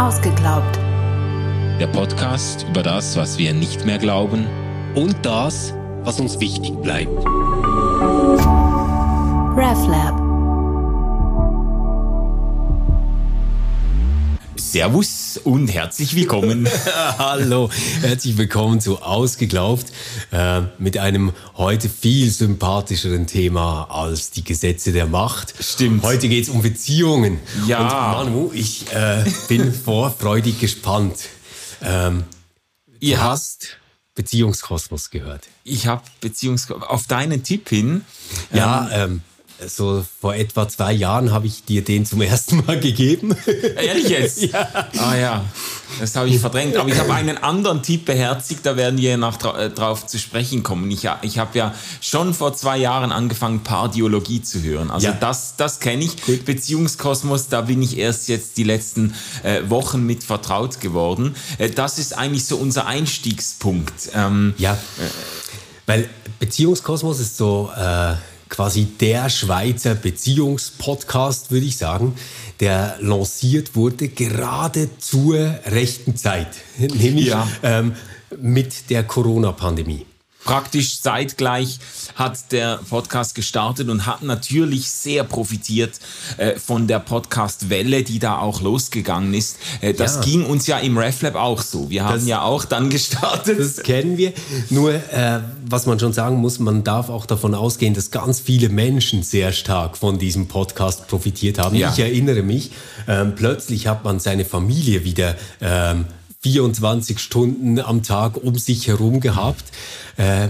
Ausgeglaubt. Der Podcast über das, was wir nicht mehr glauben und das, was uns wichtig bleibt. RefLab. Servus und herzlich willkommen. Hallo, herzlich willkommen zu Ausgeglaubt äh, mit einem heute viel sympathischeren Thema als die Gesetze der Macht. Stimmt. Heute geht es um Beziehungen. Ja. Und Manu, ich äh, bin vorfreudig gespannt. Ähm, Ihr hast Beziehungskosmos gehört. Ich habe Beziehungs auf deinen Tipp hin. Ja, ähm, so vor etwa zwei Jahren habe ich dir den zum ersten Mal gegeben. Ehrlich jetzt? ja. Ah ja, das habe ich verdrängt. Aber ich habe einen anderen Tipp beherzigt, da werden wir nach dra äh, drauf zu sprechen kommen. Ich, ha- ich habe ja schon vor zwei Jahren angefangen, Pardiologie zu hören. Also Ja. das, das kenne ich. Beziehungskosmos, da bin ich erst jetzt die letzten äh, Wochen mit vertraut geworden. Äh, das ist eigentlich so unser Einstiegspunkt. Ähm, Ja, weil Beziehungskosmos ist so äh, quasi der Schweizer Beziehungspodcast, würde ich sagen, der lanciert wurde gerade zur rechten Zeit, nämlich Ja. ähm, mit der Corona-Pandemie. Praktisch zeitgleich hat der Podcast gestartet und hat natürlich sehr profitiert äh, von der Podcast-Welle, die da auch losgegangen ist. Äh, das Ja. ging uns ja im RefLab auch so. Wir haben Das- ja auch dann gestartet. Das kennen wir. Nur, äh, was man schon sagen muss, man darf auch davon ausgehen, dass ganz viele Menschen sehr stark von diesem Podcast profitiert haben. Ja. Ich erinnere mich, ähm, plötzlich hat man seine Familie wieder ähm, 24 Stunden am Tag um sich herum gehabt. Äh, äh,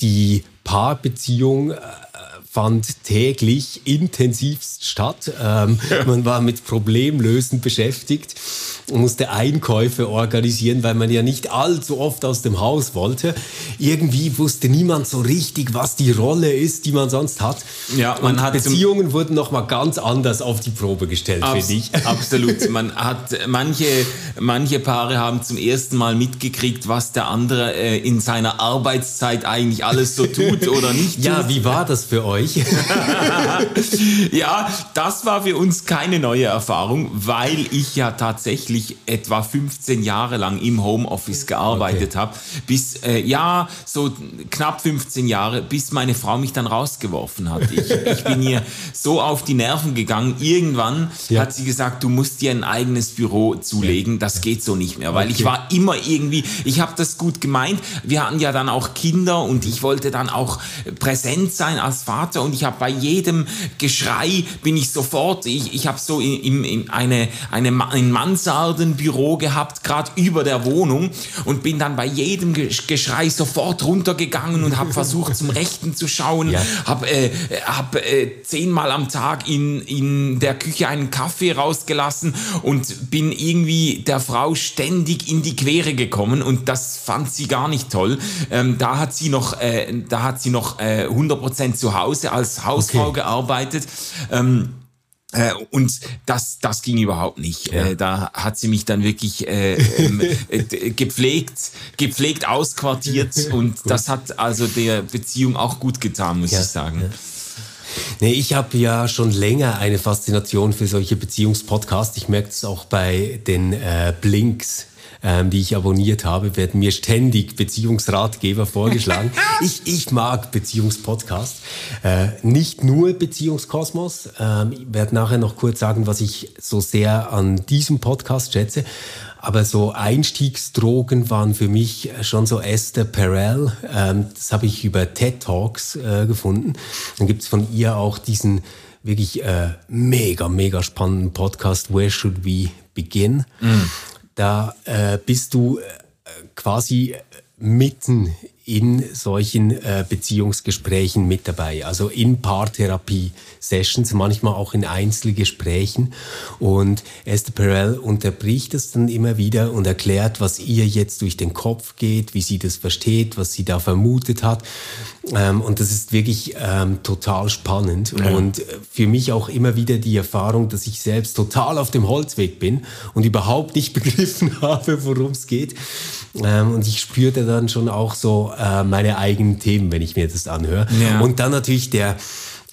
die Paarbeziehung äh, fand täglich intensivst statt. Ähm, man war mit Problemlösen beschäftigt und musste Einkäufe organisieren, weil man ja nicht allzu oft aus dem Haus wollte. Irgendwie wusste niemand so richtig, was die Rolle ist, die man sonst hat. Ja, man und hat Beziehungen wurden noch mal ganz anders auf die Probe gestellt, finde ich. Absolut. Man hat manche, manche Paare haben zum ersten Mal mitgekriegt, was der andere äh, in seiner Arbeitszeit eigentlich alles so tut oder nicht Ja, tut. wie war das für euch? Ja, das war für uns keine neue Erfahrung, weil ich ja tatsächlich etwa 15 Jahre lang im Homeoffice gearbeitet Okay. habe. Bis, äh, ja, so knapp 15 Jahre, bis meine Frau mich dann rausgeworfen hat. Ich, ich bin ihr so auf die Nerven gegangen. Irgendwann Ja. hat sie gesagt, du musst dir ein eigenes Büro zulegen. Das geht so nicht mehr, weil ich Okay. war immer irgendwie, ich habe das gut gemeint. Wir hatten ja dann auch Kinder und ich wollte dann auch präsent sein als Vater und ich habe bei jedem Geschrei bin ich sofort, ich, ich habe so in, in, in eine, eine, ein Mansardenbüro gehabt, gerade über der Wohnung und bin dann bei jedem Ge- Geschrei sofort runtergegangen und habe versucht zum Rechten zu schauen, Ja. habe äh, hab, äh, zehnmal am Tag in, in der Küche einen Kaffee rausgelassen und bin irgendwie der Frau ständig in die Quere gekommen und das fand sie gar nicht toll. Ähm, da hat sie noch, äh, da hat sie noch äh, 100% zu Hause als Hausfrau Okay. gearbeitet. Ähm, äh, und das, das ging überhaupt nicht. Ja. Äh, da hat sie mich dann wirklich äh, ähm, äh, gepflegt, gepflegt ausquartiert und das hat also der Beziehung auch gut getan, muss Ja, ich sagen. ja. Nee, ich habe ja schon länger eine Faszination für solche Beziehungspodcasts. Ich merke es auch bei den äh, Blinks. Ähm, die ich abonniert habe, werden mir ständig Beziehungsratgeber vorgeschlagen. ich, ich mag Beziehungspodcasts. Äh, nicht nur Beziehungskosmos. Ähm, ich werde nachher noch kurz sagen, was ich so sehr an diesem Podcast schätze. Aber so Einstiegsdrogen waren für mich schon so Esther Perel. Ähm, das habe ich über TED Talks äh, gefunden. Dann gibt es von ihr auch diesen wirklich äh, mega, mega spannenden Podcast Where Should We Begin? Da äh, bist du äh, quasi mitten in solchen äh, Beziehungsgesprächen mit dabei, also in Paartherapie-Sessions, manchmal auch in Einzelgesprächen. Und Esther Perel unterbricht es dann immer wieder und erklärt, was ihr jetzt durch den Kopf geht, wie sie das versteht, was sie da vermutet hat. Ähm, und das ist wirklich ähm, total spannend. Und äh, für mich auch immer wieder die Erfahrung, dass ich selbst total auf dem Holzweg bin und überhaupt nicht begriffen habe, worum es geht. Ähm, und ich spürte dann schon auch so äh, meine eigenen Themen, wenn ich mir das anhöre. Ja. Und dann natürlich der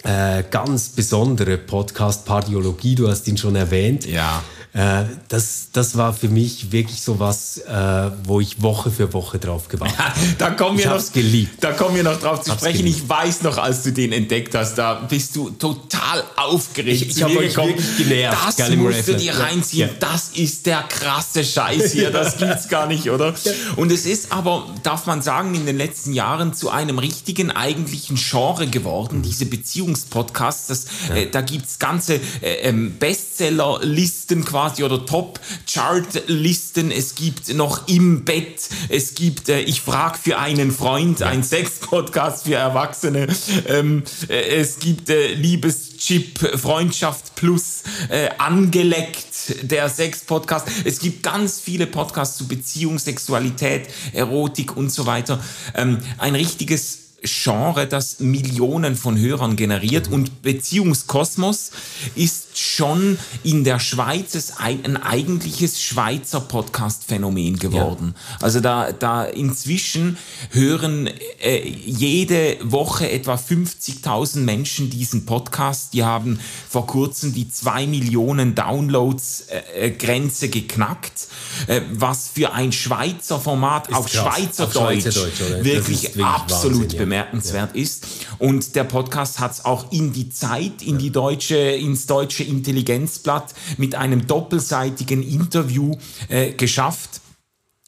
äh, ganz besondere Podcast Pardiologie, du hast ihn schon erwähnt. Ja. Äh, das, das war für mich wirklich so was, äh, wo ich Woche für Woche drauf gewartet habe. da kommen wir ich noch, geliebt. Da kommen wir noch drauf zu Hab's sprechen. geliebt. Ich weiß noch, als du den entdeckt hast, da bist du total aufgeregt Ich- ich zu hab mir euch wirklich genervt, Das Galley musst du dir Ja. reinziehen. Ja. Das ist der krasse Scheiß hier. Das gibt's gar nicht, oder? Und es ist aber, darf man sagen, in den letzten Jahren zu einem richtigen eigentlichen Genre geworden, diese Beziehungspodcasts. Das, äh, da gibt's ganze äh, ähm, Bestsellerlisten quasi oder Top-Chart-Listen. Es gibt noch im Bett, es gibt äh, Ich frag für einen Freund, ein Sex-Podcast für Erwachsene. Ähm, äh, es gibt äh, Liebeschip, Freundschaft plus, äh, Angeleckt, der Sex-Podcast. Es gibt ganz viele Podcasts zu Beziehung, Sexualität, Erotik und so weiter. Ähm, ein richtiges Genre, das Millionen von Hörern generiert und Beziehungskosmos ist schon in der Schweiz ein, ein eigentliches Schweizer Podcast-Phänomen geworden. Also da, da inzwischen hören äh, jede Woche etwa 50.000 Menschen diesen Podcast. Die haben vor kurzem die 2 Millionen Downloads äh, äh, Grenze geknackt, äh, was für ein Schweizer Format auf. Schweizerdeutsch, Auf Schweizerdeutsch, wirklich, wirklich absolut Wahnsinn, ja. bemerkenswert ist. Und der Podcast hat es auch in die Zeit, in die deutsche, ins deutsche Intelligenzblatt mit einem doppelseitigen Interview äh, geschafft.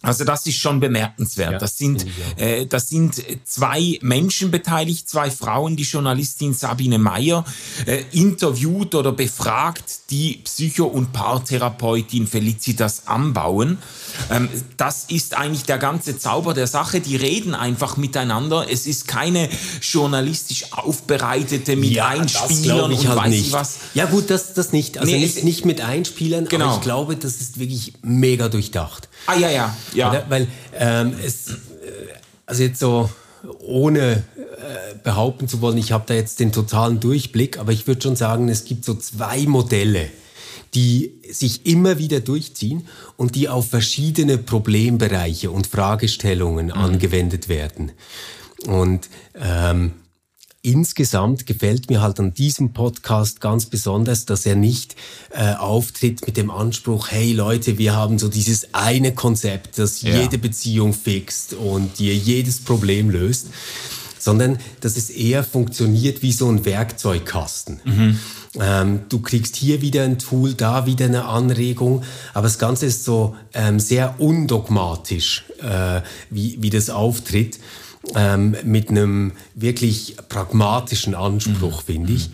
Also das ist schon bemerkenswert. Ja, das sind äh, das sind zwei Menschen beteiligt, zwei Frauen, die Journalistin Sabine Meyer äh, interviewt oder befragt die Psycho- und Paartherapeutin Felicitas Ambauen. Ähm, das ist eigentlich der ganze Zauber der Sache. Die reden einfach miteinander. Es ist keine journalistisch aufbereitete mit das Einspielern ich und halt weiß nicht. ich was. Ja gut, das, das nicht. Also Nee, nicht, es- nicht mit Einspielern, Genau. aber ich glaube, das ist wirklich mega durchdacht. Ah ja, ja, ja. Oder? Weil ähm, es, äh, also jetzt so ohne äh, behaupten zu wollen, ich habe da jetzt den totalen Durchblick, aber ich würde schon sagen, es gibt so zwei Modelle, die sich immer wieder durchziehen und die auf verschiedene Problembereiche und Fragestellungen angewendet werden. Und ähm, insgesamt gefällt mir halt an diesem Podcast ganz besonders, dass er nicht äh, auftritt mit dem Anspruch, hey Leute, wir haben so dieses eine Konzept, das Ja. jede Beziehung fixt und dir jedes Problem löst, sondern dass es eher funktioniert wie so ein Werkzeugkasten. Ähm, du kriegst hier wieder ein Tool, da wieder eine Anregung, aber das Ganze ist so ähm, sehr undogmatisch, äh, wie, wie das auftritt, ähm, mit einem wirklich pragmatischen Anspruch, finde ich.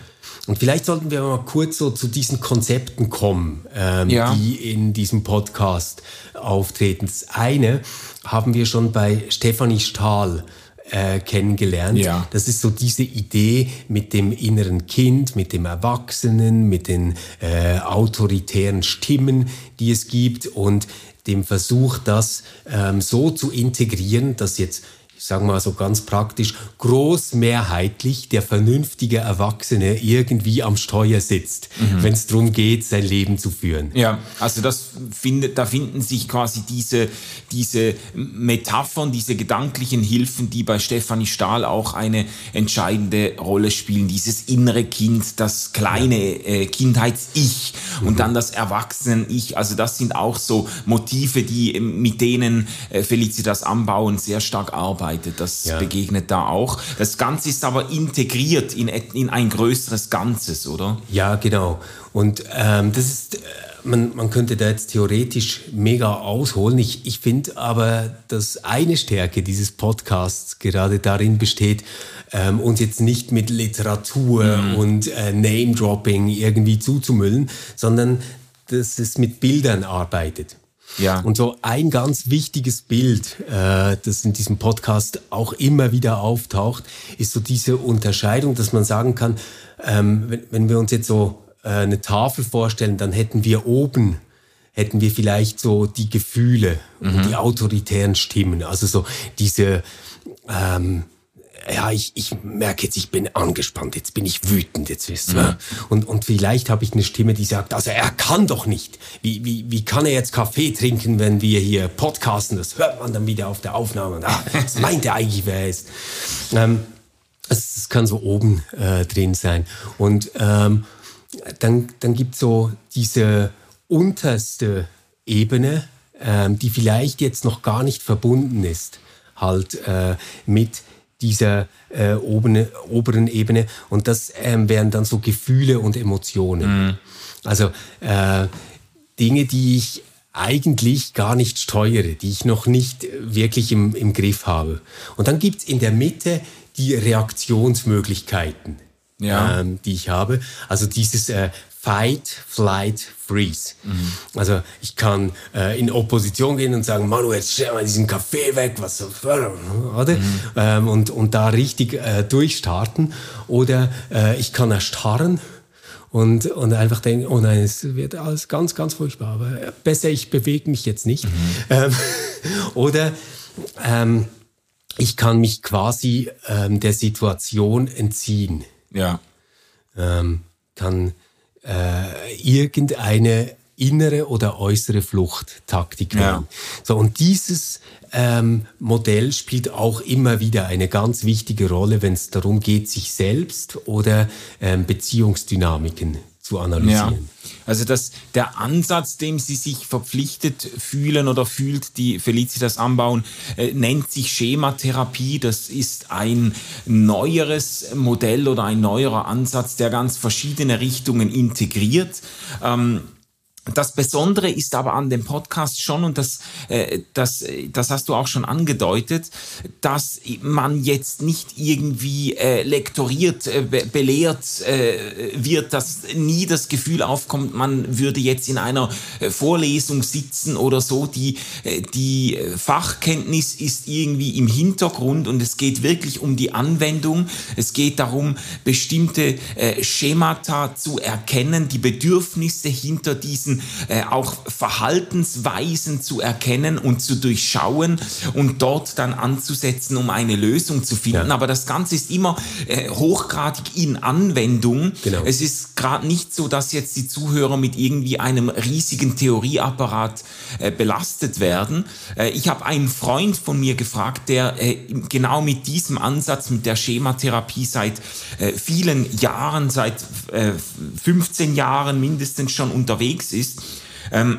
Und vielleicht sollten wir mal kurz so zu diesen Konzepten kommen, ähm, Ja. die in diesem Podcast auftreten. Das eine haben wir schon bei Stefanie Stahl äh, kennengelernt. Ja. Das ist so diese Idee mit dem inneren Kind, mit dem Erwachsenen, mit den äh, autoritären Stimmen, die es gibt und dem Versuch, das ähm, so zu integrieren, dass jetzt ich sage mal so ganz praktisch, großmehrheitlich der vernünftige Erwachsene irgendwie am Steuer sitzt, wenn es darum geht, sein Leben zu führen. Ja, also das findet, da finden sich quasi diese, diese Metaphern, diese gedanklichen Hilfen, die bei Stefanie Stahl auch eine entscheidende Rolle spielen. Dieses innere Kind, das kleine äh, Kindheits-Ich und dann das Erwachsenen-Ich. Also das sind auch so Motive, die mit denen äh, Felicitas Anbauen sehr stark arbeitet. Das Ja. begegnet da auch. Das Ganze ist aber integriert in, in ein größeres Ganzes, oder? Ja, genau. Und ähm, das ist, äh, man, man könnte da jetzt theoretisch mega ausholen. Ich, ich finde aber, dass eine Stärke dieses Podcasts gerade darin besteht, ähm, uns jetzt nicht mit Literatur und äh, Name-Dropping irgendwie zuzumüllen, sondern dass es mit Bildern arbeitet. Ja. Und so ein ganz wichtiges Bild, äh, das in diesem Podcast auch immer wieder auftaucht, ist so diese Unterscheidung, dass man sagen kann, ähm, wenn, wenn wir uns jetzt so äh, eine Tafel vorstellen, dann hätten wir oben hätten wir vielleicht so die Gefühle und die autoritären Stimmen, also so diese ähm, ja, ich, ich merke jetzt, ich bin angespannt, jetzt bin ich wütend, jetzt wisst ihr. Und, und vielleicht habe ich eine Stimme, die sagt, also er kann doch nicht. Wie, wie, wie kann er jetzt Kaffee trinken, wenn wir hier podcasten? Das hört man dann wieder auf der Aufnahme. Und, ah, was meint er eigentlich, wer er ist? Ähm, das kann so oben äh, drin sein. Und ähm, dann, dann gibt es so diese unterste Ebene, ähm, die vielleicht jetzt noch gar nicht verbunden ist, halt äh, mit dieser äh, oberen, oberen Ebene. Und das ähm, wären dann so Gefühle und Emotionen. Mhm. Also äh, Dinge, die ich eigentlich gar nicht steuere, die ich noch nicht wirklich im, im Griff habe. Und dann gibt's in der Mitte die Reaktionsmöglichkeiten, ja. ähm, die ich habe. Also dieses äh, Fight, Flight, Freeze. Mhm. Also ich kann äh, in Opposition gehen und sagen, Manu, jetzt stell mal diesen Kaffee weg, was so, oder? Mhm. Ähm, und, und da richtig äh, durchstarten. Oder äh, ich kann erstarren und, und einfach denken, oh nein, es wird alles ganz, ganz furchtbar, aber besser, ich bewege mich jetzt nicht. Mhm. Ähm, oder ähm, ich kann mich quasi ähm, der Situation entziehen. Ja. Ähm, kann äh, irgendeine innere oder äußere Fluchttaktik wählen. Ja. So, und dieses ähm, Modell spielt auch immer wieder eine ganz wichtige Rolle, wenn es darum geht, sich selbst oder ähm, Beziehungsdynamiken zu analysieren. Ja. Also dass der Ansatz, dem Sie sich verpflichtet fühlen oder fühlt, die Felicitas anbauen, äh, nennt sich Schematherapie. Das ist ein neueres Modell oder ein neuerer Ansatz, der ganz verschiedene Richtungen integriert. Ähm, das Besondere ist aber an dem Podcast schon, und das, äh, das, das hast du auch schon angedeutet, dass man jetzt nicht irgendwie äh, lektoriert, äh, be belehrt äh, wird, dass nie das Gefühl aufkommt, man würde jetzt in einer äh, Vorlesung sitzen oder so. Die, äh, die Fachkenntnis ist irgendwie im Hintergrund und es geht wirklich um die Anwendung. Es geht darum, bestimmte äh, Schemata zu erkennen, die Bedürfnisse hinter diesen diesen äh, auch Verhaltensweisen zu erkennen und zu durchschauen und dort dann anzusetzen, um eine Lösung zu finden. Ja. Aber das Ganze ist immer äh, hochgradig in Anwendung. Genau. Es ist gerade nicht so, dass jetzt die Zuhörer mit irgendwie einem riesigen Theorieapparat äh, belastet werden. Äh, ich habe einen Freund von mir gefragt, der äh, genau mit diesem Ansatz, mit der Schematherapie seit äh, vielen Jahren, seit 15 Jahren mindestens schon unterwegs ist ist. Ähm,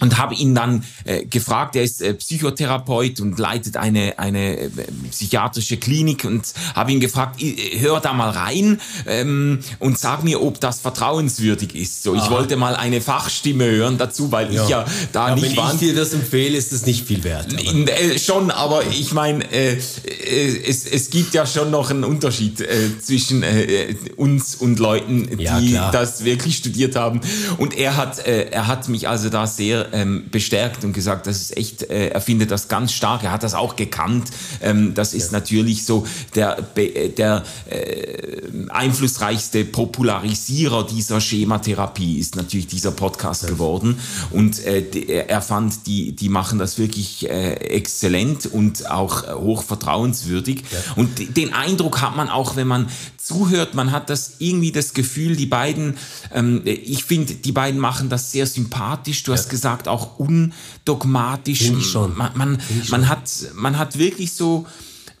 und habe ihn dann äh, gefragt, er ist äh, Psychotherapeut und leitet eine, eine äh, psychiatrische Klinik und habe ihn gefragt, hör da mal rein ähm, und sag mir, ob das vertrauenswürdig ist. So, ich Aha. wollte mal eine Fachstimme hören dazu, weil ja. ich ja da ja, nicht Wenn ich dir das empfehle, ist das nicht viel wert. Aber. Äh, schon, aber ich meine, äh, äh, es, es gibt ja schon noch einen Unterschied äh, zwischen äh, uns und Leuten, ja, die klar. das wirklich studiert haben. Und er hat, äh, er hat mich also da sehr ähm, bestärkt und gesagt, das ist echt, äh, er findet das ganz stark. Er hat das auch gekannt. Ähm, das ist ja. natürlich so der, der äh, einflussreichste Popularisierer dieser Schematherapie ist natürlich dieser Podcast ja. geworden. Und äh, er fand, die, die machen das wirklich äh, exzellent und auch hoch vertrauenswürdig. Ja. Und den Eindruck hat man auch, wenn man zuhört, man hat das irgendwie das Gefühl, die beiden, ähm, ich finde, die beiden machen das sehr sympathisch. Du ja. hast gesagt, auch undogmatisch. Find ich schon. Man, man, man, hat, man hat wirklich so,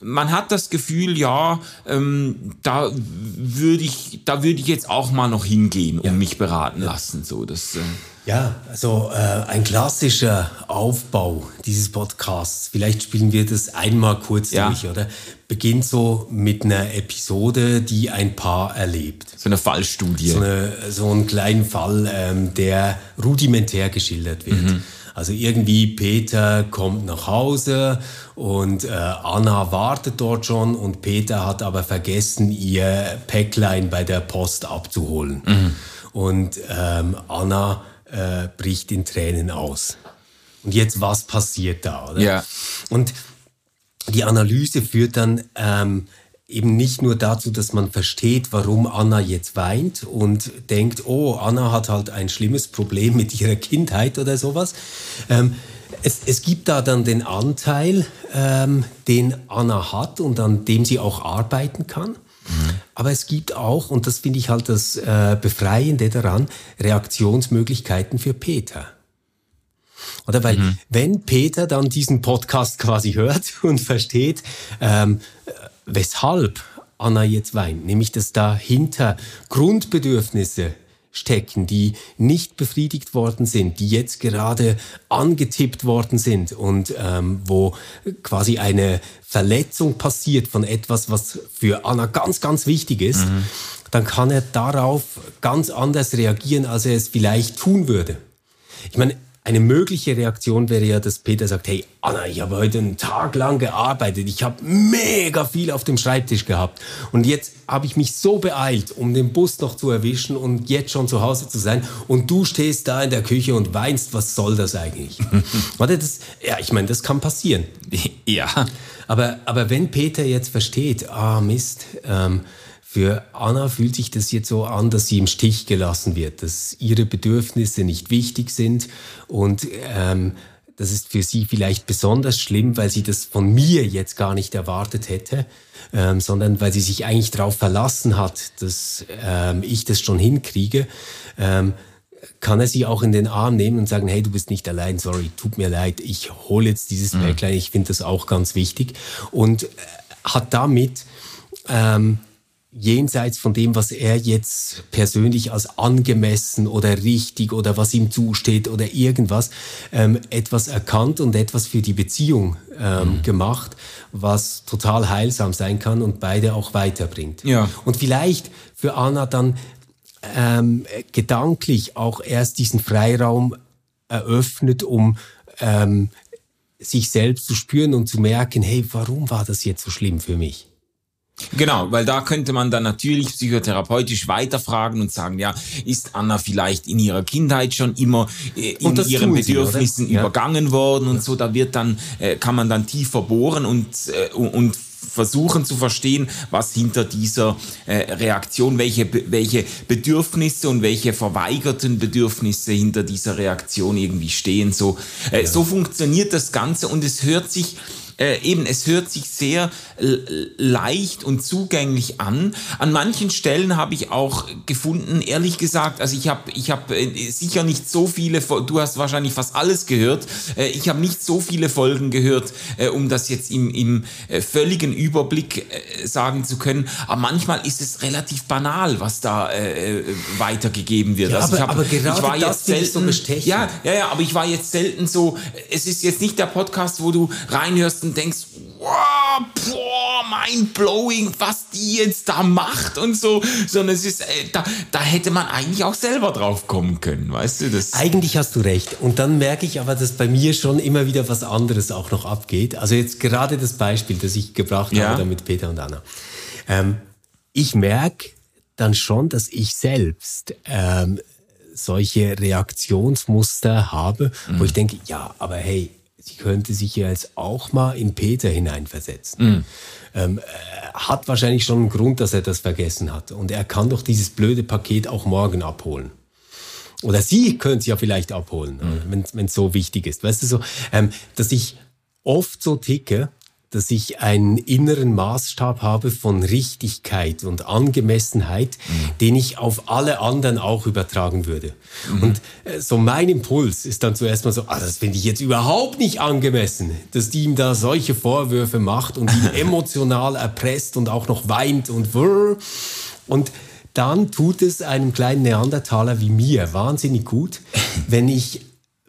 man hat das Gefühl, ja, ähm, da würde ich, da würde ich jetzt auch mal noch hingehen und ja. mich beraten lassen. So, das, äh ja, also äh, ein klassischer Aufbau dieses Podcasts. Vielleicht spielen wir das einmal kurz ja. durch, oder? Beginnt so mit einer Episode, die ein Paar erlebt. So eine Fallstudie. So, eine, so einen kleinen Fall, ähm, der rudimentär geschildert wird. Mhm. Also irgendwie Peter kommt nach Hause und äh, Anna wartet dort schon und Peter hat aber vergessen, ihr Päcklein bei der Post abzuholen. Mhm. Und ähm, Anna äh, bricht in Tränen aus. Und jetzt, was passiert da? Oder? Ja. Und die Analyse führt dann ähm, eben nicht nur dazu, dass man versteht, warum Anna jetzt weint und denkt, oh, Anna hat halt ein schlimmes Problem mit ihrer Kindheit oder sowas. Ähm, es, es, gibt da dann den Anteil, ähm, den Anna hat und an dem sie auch arbeiten kann. Mhm. Aber es gibt auch, und das finde ich halt das äh, Befreiende daran, Reaktionsmöglichkeiten für Peter. Oder weil, mhm. wenn Peter dann diesen Podcast quasi hört und versteht, ähm, weshalb Anna jetzt weint, nämlich dass dahinter Grundbedürfnisse stecken, die nicht befriedigt worden sind, die jetzt gerade angetippt worden sind und ähm, wo quasi eine Verletzung passiert von etwas, was für Anna ganz, ganz wichtig ist, mhm. dann kann er darauf ganz anders reagieren, als er es vielleicht tun würde. Ich meine, eine mögliche Reaktion wäre ja, dass Peter sagt, hey Anna, ich habe heute einen Tag lang gearbeitet, ich habe mega viel auf dem Schreibtisch gehabt und jetzt habe ich mich so beeilt, um den Bus noch zu erwischen und jetzt schon zu Hause zu sein und du stehst da in der Küche und weinst, was soll das eigentlich? Warte, das, ja, ich meine, das kann passieren. Ja. Aber, aber wenn Peter jetzt versteht, ah Mist, ähm, für Anna fühlt sich das jetzt so an, dass sie im Stich gelassen wird, dass ihre Bedürfnisse nicht wichtig sind und ähm, das ist für sie vielleicht besonders schlimm, weil sie das von mir jetzt gar nicht erwartet hätte, ähm, sondern weil sie sich eigentlich darauf verlassen hat, dass ähm, ich das schon hinkriege. Ähm, kann er sie auch in den Arm nehmen und sagen, hey, du bist nicht allein, sorry, tut mir leid, ich hole jetzt dieses mhm. Päcklein, ich finde das auch ganz wichtig und äh, hat damit ähm, jenseits von dem, was er jetzt persönlich als angemessen oder richtig oder was ihm zusteht oder irgendwas, ähm, etwas erkannt und etwas für die Beziehung ähm, mhm. gemacht, was total heilsam sein kann und beide auch weiterbringt. Ja. Und vielleicht für Anna dann ähm, gedanklich auch erst diesen Freiraum eröffnet, um ähm, sich selbst zu spüren und zu merken, hey, warum war das jetzt so schlimm für mich? Genau, weil da könnte man dann natürlich psychotherapeutisch weiterfragen und sagen, ja, ist Anna vielleicht in ihrer Kindheit schon immer äh, in ihren Bedürfnissen sie, übergangen ja. worden und so, da wird dann, äh, kann man dann tiefer bohren und, äh, und versuchen zu verstehen, was hinter dieser äh, Reaktion, welche, welche Bedürfnisse und welche verweigerten Bedürfnisse hinter dieser Reaktion irgendwie stehen. So, äh, ja. so funktioniert das Ganze und es hört sich äh, eben, es hört sich sehr leicht und zugänglich an. An manchen Stellen habe ich auch gefunden, ehrlich gesagt, also ich habe ich hab, äh, sicher nicht so viele, du hast wahrscheinlich fast alles gehört, äh, ich habe nicht so viele Folgen gehört, äh, um das jetzt im, im äh, völligen Überblick äh, sagen zu können. Aber manchmal ist es relativ banal, was da äh, weitergegeben wird. Ja, also aber, ich hab, aber gerade ich war jetzt selten, so ja, ja, ja, aber ich war jetzt selten so, es ist jetzt nicht der Podcast, wo du reinhörst und denkst, wow, boah, mind blowing, was die jetzt da macht und so, sondern es ist, äh, da, da hätte man eigentlich auch selber drauf kommen können, weißt du das? Eigentlich hast du recht. Und dann merke ich aber, dass bei mir schon immer wieder was anderes auch noch abgeht. Also jetzt gerade das Beispiel, das ich gebracht ja. habe da mit Peter und Anna. Ähm, ich merke dann schon, dass ich selbst ähm, solche Reaktionsmuster habe, mhm. wo ich denke, ja, aber hey, sie könnte sich ja jetzt auch mal in Peter hineinversetzen. Mhm. Ähm, hat wahrscheinlich schon einen Grund, dass er das vergessen hat. Und er kann doch dieses blöde Paket auch morgen abholen. Oder sie könnte es ja vielleicht abholen, mhm. wenn es so wichtig ist. Weißt du so, ähm, dass ich oft so ticke, dass ich einen inneren Maßstab habe von Richtigkeit und Angemessenheit, mhm. den ich auf alle anderen auch übertragen würde. Mhm. Und äh, so mein Impuls ist dann zuerst mal so, ah, das finde ich jetzt überhaupt nicht angemessen, dass die ihm da solche Vorwürfe macht und ihn emotional erpresst und auch noch weint und wurr. Und dann tut es einem kleinen Neandertaler wie mir wahnsinnig gut, wenn ich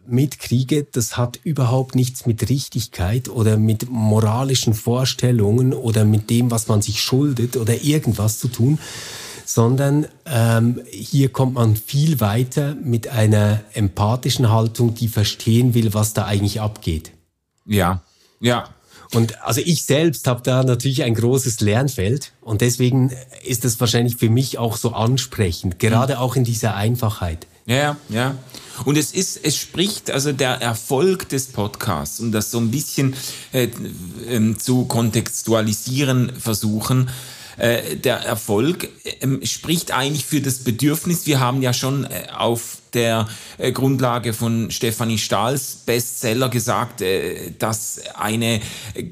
mitkriege, das hat überhaupt nichts mit Richtigkeit oder mit moralischen Vorstellungen oder mit dem, was man sich schuldet oder irgendwas zu tun, sondern ähm, hier kommt man viel weiter mit einer empathischen Haltung, die verstehen will, was da eigentlich abgeht. Ja, ja. Und also ich selbst habe da natürlich ein großes Lernfeld und deswegen ist es wahrscheinlich für mich auch so ansprechend, gerade mhm. auch in dieser Einfachheit. Ja, ja. Und es ist, es spricht also der Erfolg des Podcasts, um das so ein bisschen äh, äh, zu kontextualisieren versuchen. Äh, der Erfolg äh, spricht eigentlich für das Bedürfnis. Wir haben ja schon äh, auf der äh, Grundlage von Stefanie Stahls Bestseller gesagt, äh, dass eine,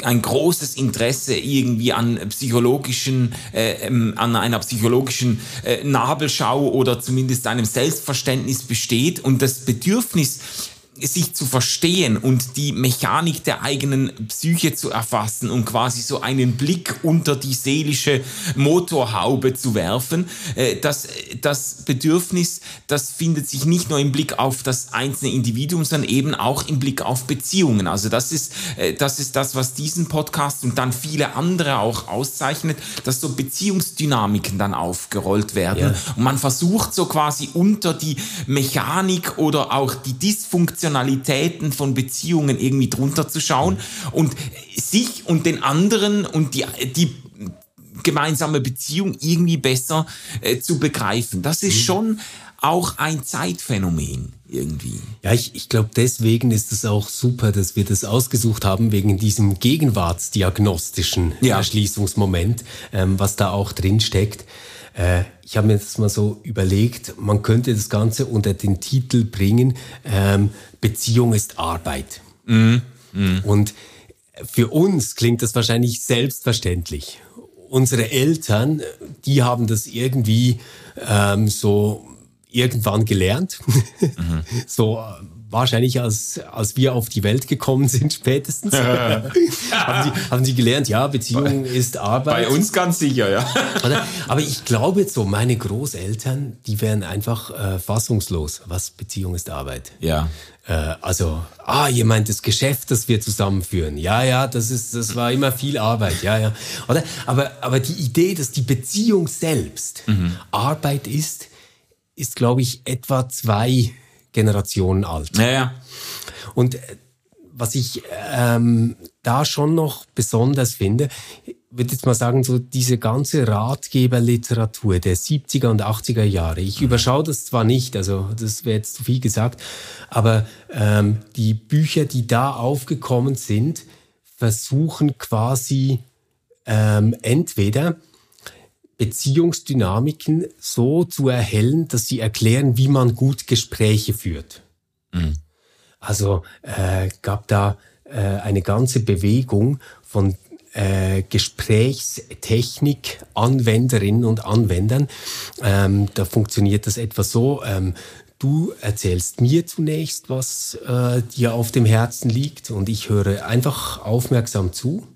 ein großes Interesse irgendwie an psychologischen, äh, ähm, an einer psychologischen Nabelschau oder zumindest einem Selbstverständnis besteht. Und das Bedürfnis sich zu verstehen und die Mechanik der eigenen Psyche zu erfassen und quasi so einen Blick unter die seelische Motorhaube zu werfen, äh, das, das Bedürfnis, das findet sich nicht nur im Blick auf das einzelne Individuum, sondern eben auch im Blick auf Beziehungen. Also das ist, äh, das ist das, was diesen Podcast und dann viele andere auch auszeichnet, dass so Beziehungsdynamiken dann aufgerollt werden ja. und man versucht so quasi unter die Mechanik oder auch die Dysfunktion Emotionalitäten von Beziehungen irgendwie drunter zu schauen und sich und den anderen und die, die gemeinsame Beziehung irgendwie besser äh, zu begreifen. Das ist mhm. schon auch ein Zeitphänomen irgendwie. Ja, ich, ich glaube, deswegen ist es auch super, dass wir das ausgesucht haben, wegen diesem gegenwartsdiagnostischen ja. Erschließungsmoment, ähm, was da auch drin steckt. Äh, ich habe mir das mal so überlegt, man könnte das Ganze unter den Titel bringen, ähm, Beziehung ist Arbeit. Mm, mm. Und für uns klingt das wahrscheinlich selbstverständlich. Unsere Eltern, die haben das irgendwie ähm, so irgendwann gelernt. Mhm. so wahrscheinlich als, als wir auf die Welt gekommen sind spätestens. haben, sie, haben sie gelernt, ja, Beziehung bei, ist Arbeit. Bei uns ganz sicher, ja. Aber ich glaube jetzt so, meine Großeltern, die wären einfach äh, fassungslos, was Beziehung ist Arbeit. Ja. Äh, also, ah, ihr meint das Geschäft, das wir zusammenführen. Ja, ja, das ist, das war immer viel Arbeit, ja, ja. Oder? Aber, aber die Idee, dass die Beziehung selbst mhm. Arbeit ist, ist, glaube ich, etwa zwei Generationen alt. Ja, ja. Und äh, was ich ähm, da schon noch besonders finde, würde jetzt mal sagen, so diese ganze Ratgeberliteratur der 70er und 80er Jahre. Ich mhm. überschaue das zwar nicht, also das wäre jetzt zu viel gesagt, aber ähm, die Bücher, die da aufgekommen sind, versuchen quasi ähm, entweder Beziehungsdynamiken so zu erhellen, dass sie erklären, wie man gut Gespräche führt. Mhm. Also äh, gab da äh, eine ganze Bewegung von äh, Gesprächstechnik-Anwenderinnen und Anwendern. Ähm, da funktioniert das etwa so. Ähm, du erzählst mir zunächst, was äh, dir auf dem Herzen liegt und ich höre einfach aufmerksam zu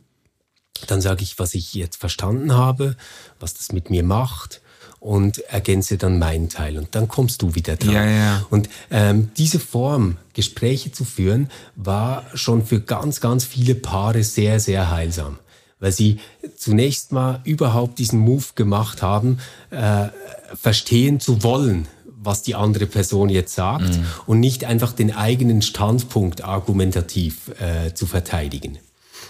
dann sage ich, was ich jetzt verstanden habe, was das mit mir macht und ergänze dann meinen Teil. Und dann kommst du wieder dran. Ja, ja. Und ähm, diese Form, Gespräche zu führen, war schon für ganz, ganz viele Paare sehr, sehr heilsam. Weil sie zunächst mal überhaupt diesen Move gemacht haben, äh, verstehen zu wollen, was die andere Person jetzt sagt mhm. und nicht einfach den eigenen Standpunkt argumentativ äh, zu verteidigen.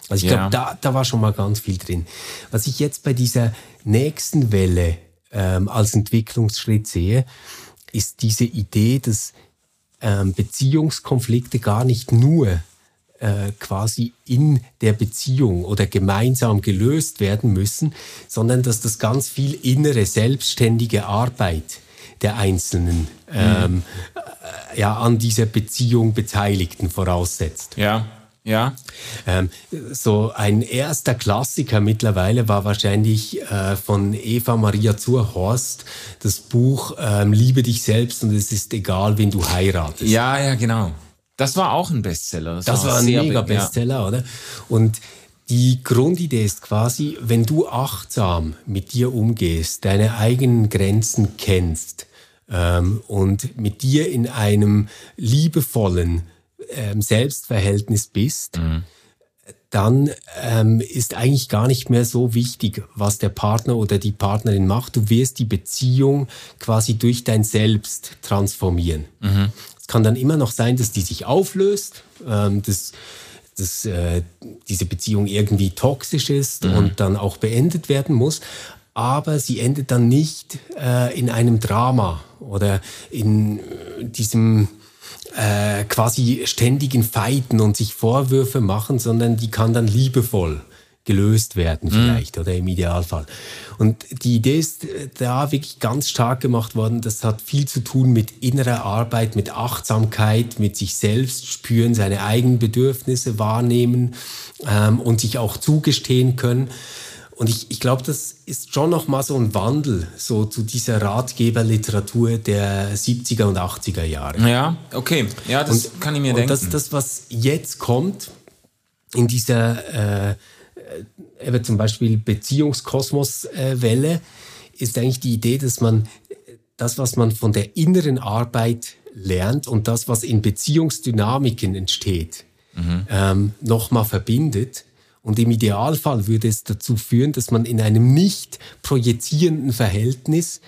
Also ich ja. glaube, da, da war schon mal ganz viel drin. Was ich jetzt bei dieser nächsten Welle ähm, als Entwicklungsschritt sehe, ist diese Idee, dass ähm, Beziehungskonflikte gar nicht nur äh, quasi in der Beziehung oder gemeinsam gelöst werden müssen, sondern dass das ganz viel innere, selbstständige Arbeit der Einzelnen mhm. ähm, äh, ja, an dieser Beziehung Beteiligten voraussetzt. Ja. Ja. Ähm, so ein erster Klassiker mittlerweile war wahrscheinlich äh, von Eva Maria Zurhorst das Buch ähm, Liebe dich selbst und es ist egal, wen du heiratest. Ja, ja, genau. Das war auch ein Bestseller. Das, das war, ein mega Bestseller, ja. oder? Und die Grundidee ist quasi, wenn du achtsam mit dir umgehst, deine eigenen Grenzen kennst ähm, und mit dir in einem liebevollen, ähm, Selbstverhältnis bist, mhm. dann ähm, ist eigentlich gar nicht mehr so wichtig, was der Partner oder die Partnerin macht. Du wirst die Beziehung quasi durch dein Selbst transformieren. Mhm. Es kann dann immer noch sein, dass die sich auflöst, ähm, dass dass äh, diese Beziehung irgendwie toxisch ist mhm. und dann auch beendet werden muss. Aber sie endet dann nicht äh, in einem Drama oder in äh, diesem äh, quasi ständigen Fighten und sich Vorwürfe machen, sondern die kann dann liebevoll gelöst werden mhm. vielleicht mhm. oder im Idealfall. Und die Idee ist äh, da wirklich ganz stark gemacht worden. Das hat viel zu tun mit innerer Arbeit, mit Achtsamkeit, mit sich selbst spüren, seine eigenen Bedürfnisse wahrnehmen ähm, und sich auch zugestehen können. Und ich, ich glaube, das ist schon noch mal so ein Wandel so zu dieser Ratgeberliteratur der 70er und 80er Jahre. Ja, okay. Ja, das und, kann ich mir und denken. Das, das, was jetzt kommt in dieser äh, eben zum Beispiel Beziehungskosmos-Welle, äh, ist eigentlich die Idee, dass man das, was man von der inneren Arbeit lernt und das, was in Beziehungsdynamiken entsteht, mhm. ähm, nochmal verbindet. Und im Idealfall würde es dazu führen, dass man in einem nicht projizierenden Verhältnis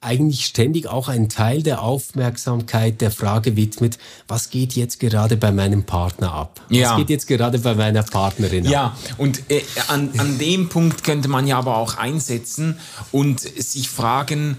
eigentlich ständig auch einen Teil der Aufmerksamkeit der Frage widmet, was geht jetzt gerade bei meinem Partner ab? Ja. Was geht jetzt gerade bei meiner Partnerin ab? Ja, und äh, an, an dem Punkt könnte man ja aber auch einsetzen und sich fragen,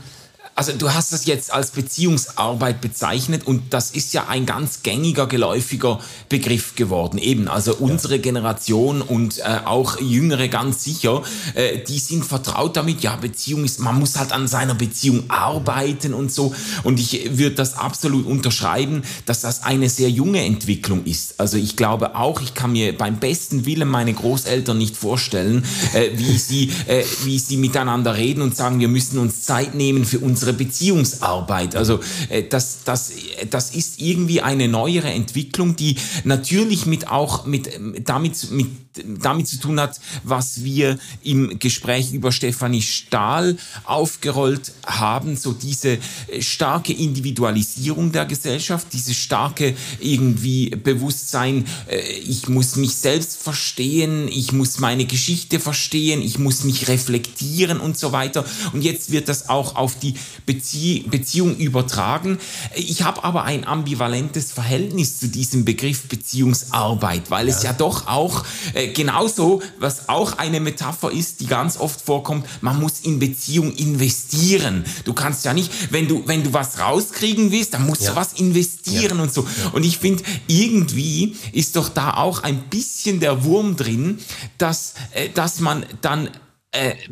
also du hast das jetzt als Beziehungsarbeit bezeichnet und das ist ja ein ganz gängiger, geläufiger Begriff geworden. Eben, also unsere ja. Generation und äh, auch Jüngere ganz sicher, äh, die sind vertraut damit, ja, Beziehung ist, man muss halt an seiner Beziehung arbeiten und so. Und ich würde das absolut unterschreiben, dass das eine sehr junge Entwicklung ist. Also ich glaube auch, ich kann mir beim besten Willen meine Großeltern nicht vorstellen, äh, wie, sie, äh, wie sie miteinander reden und sagen, wir müssen uns Zeit nehmen für unsere unsere Beziehungsarbeit. Also äh, das, das, das ist irgendwie eine neuere Entwicklung, die natürlich mit auch mit damit mit damit zu tun hat, was wir im Gespräch über Stefanie Stahl aufgerollt haben, so diese äh, starke Individualisierung der Gesellschaft, diese starke irgendwie Bewusstsein, äh, ich muss mich selbst verstehen, ich muss meine Geschichte verstehen, ich muss mich reflektieren und so weiter. Und jetzt wird das auch auf die Bezie Beziehung übertragen. Ich habe aber ein ambivalentes Verhältnis zu diesem Begriff Beziehungsarbeit, weil ja. es ja doch auch äh, genauso, was auch eine Metapher ist, die ganz oft vorkommt, man muss in Beziehung investieren. Du kannst ja nicht, wenn du, wenn du was rauskriegen willst, dann musst ja. du was investieren ja. und so. Und ich finde, irgendwie ist doch da auch ein bisschen der Wurm drin, dass, äh, dass man dann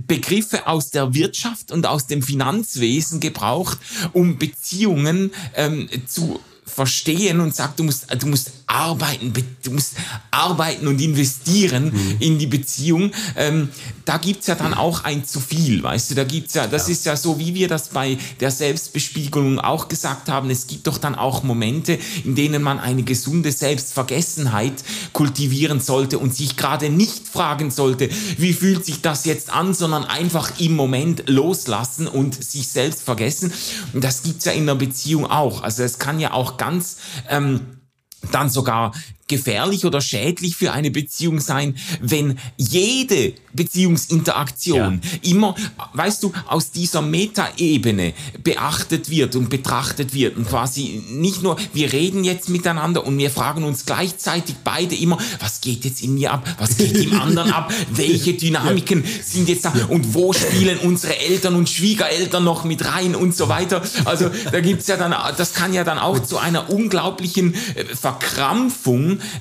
Begriffe aus der Wirtschaft und aus dem Finanzwesen gebraucht, um Beziehungen ähm, zu verstehen und sagt, du musst, du musst arbeiten, du musst arbeiten und investieren mhm. in die Beziehung. Ähm, da gibt's ja dann auch ein zu viel, weißt du, da gibt's ja, das ja. ist ja so, wie wir das bei der Selbstbespiegelung auch gesagt haben, es gibt doch dann auch Momente, in denen man eine gesunde Selbstvergessenheit kultivieren sollte und sich gerade nicht fragen sollte, wie fühlt sich das jetzt an, sondern einfach im Moment loslassen und sich selbst vergessen. Und das gibt's ja in der Beziehung auch. Also es kann ja auch ganz ähm, dann sogar gefährlich oder schädlich für eine Beziehung sein, wenn jede Beziehungsinteraktion ja. immer, weißt du, aus dieser Metaebene beachtet wird und betrachtet wird und quasi nicht nur, wir reden jetzt miteinander und wir fragen uns gleichzeitig beide immer, was geht jetzt in mir ab, was geht im anderen ab, welche Dynamiken ja. sind jetzt da und wo spielen unsere Eltern und Schwiegereltern noch mit rein und so weiter. Also da gibt's ja dann, das kann ja dann auch zu einer unglaublichen äh,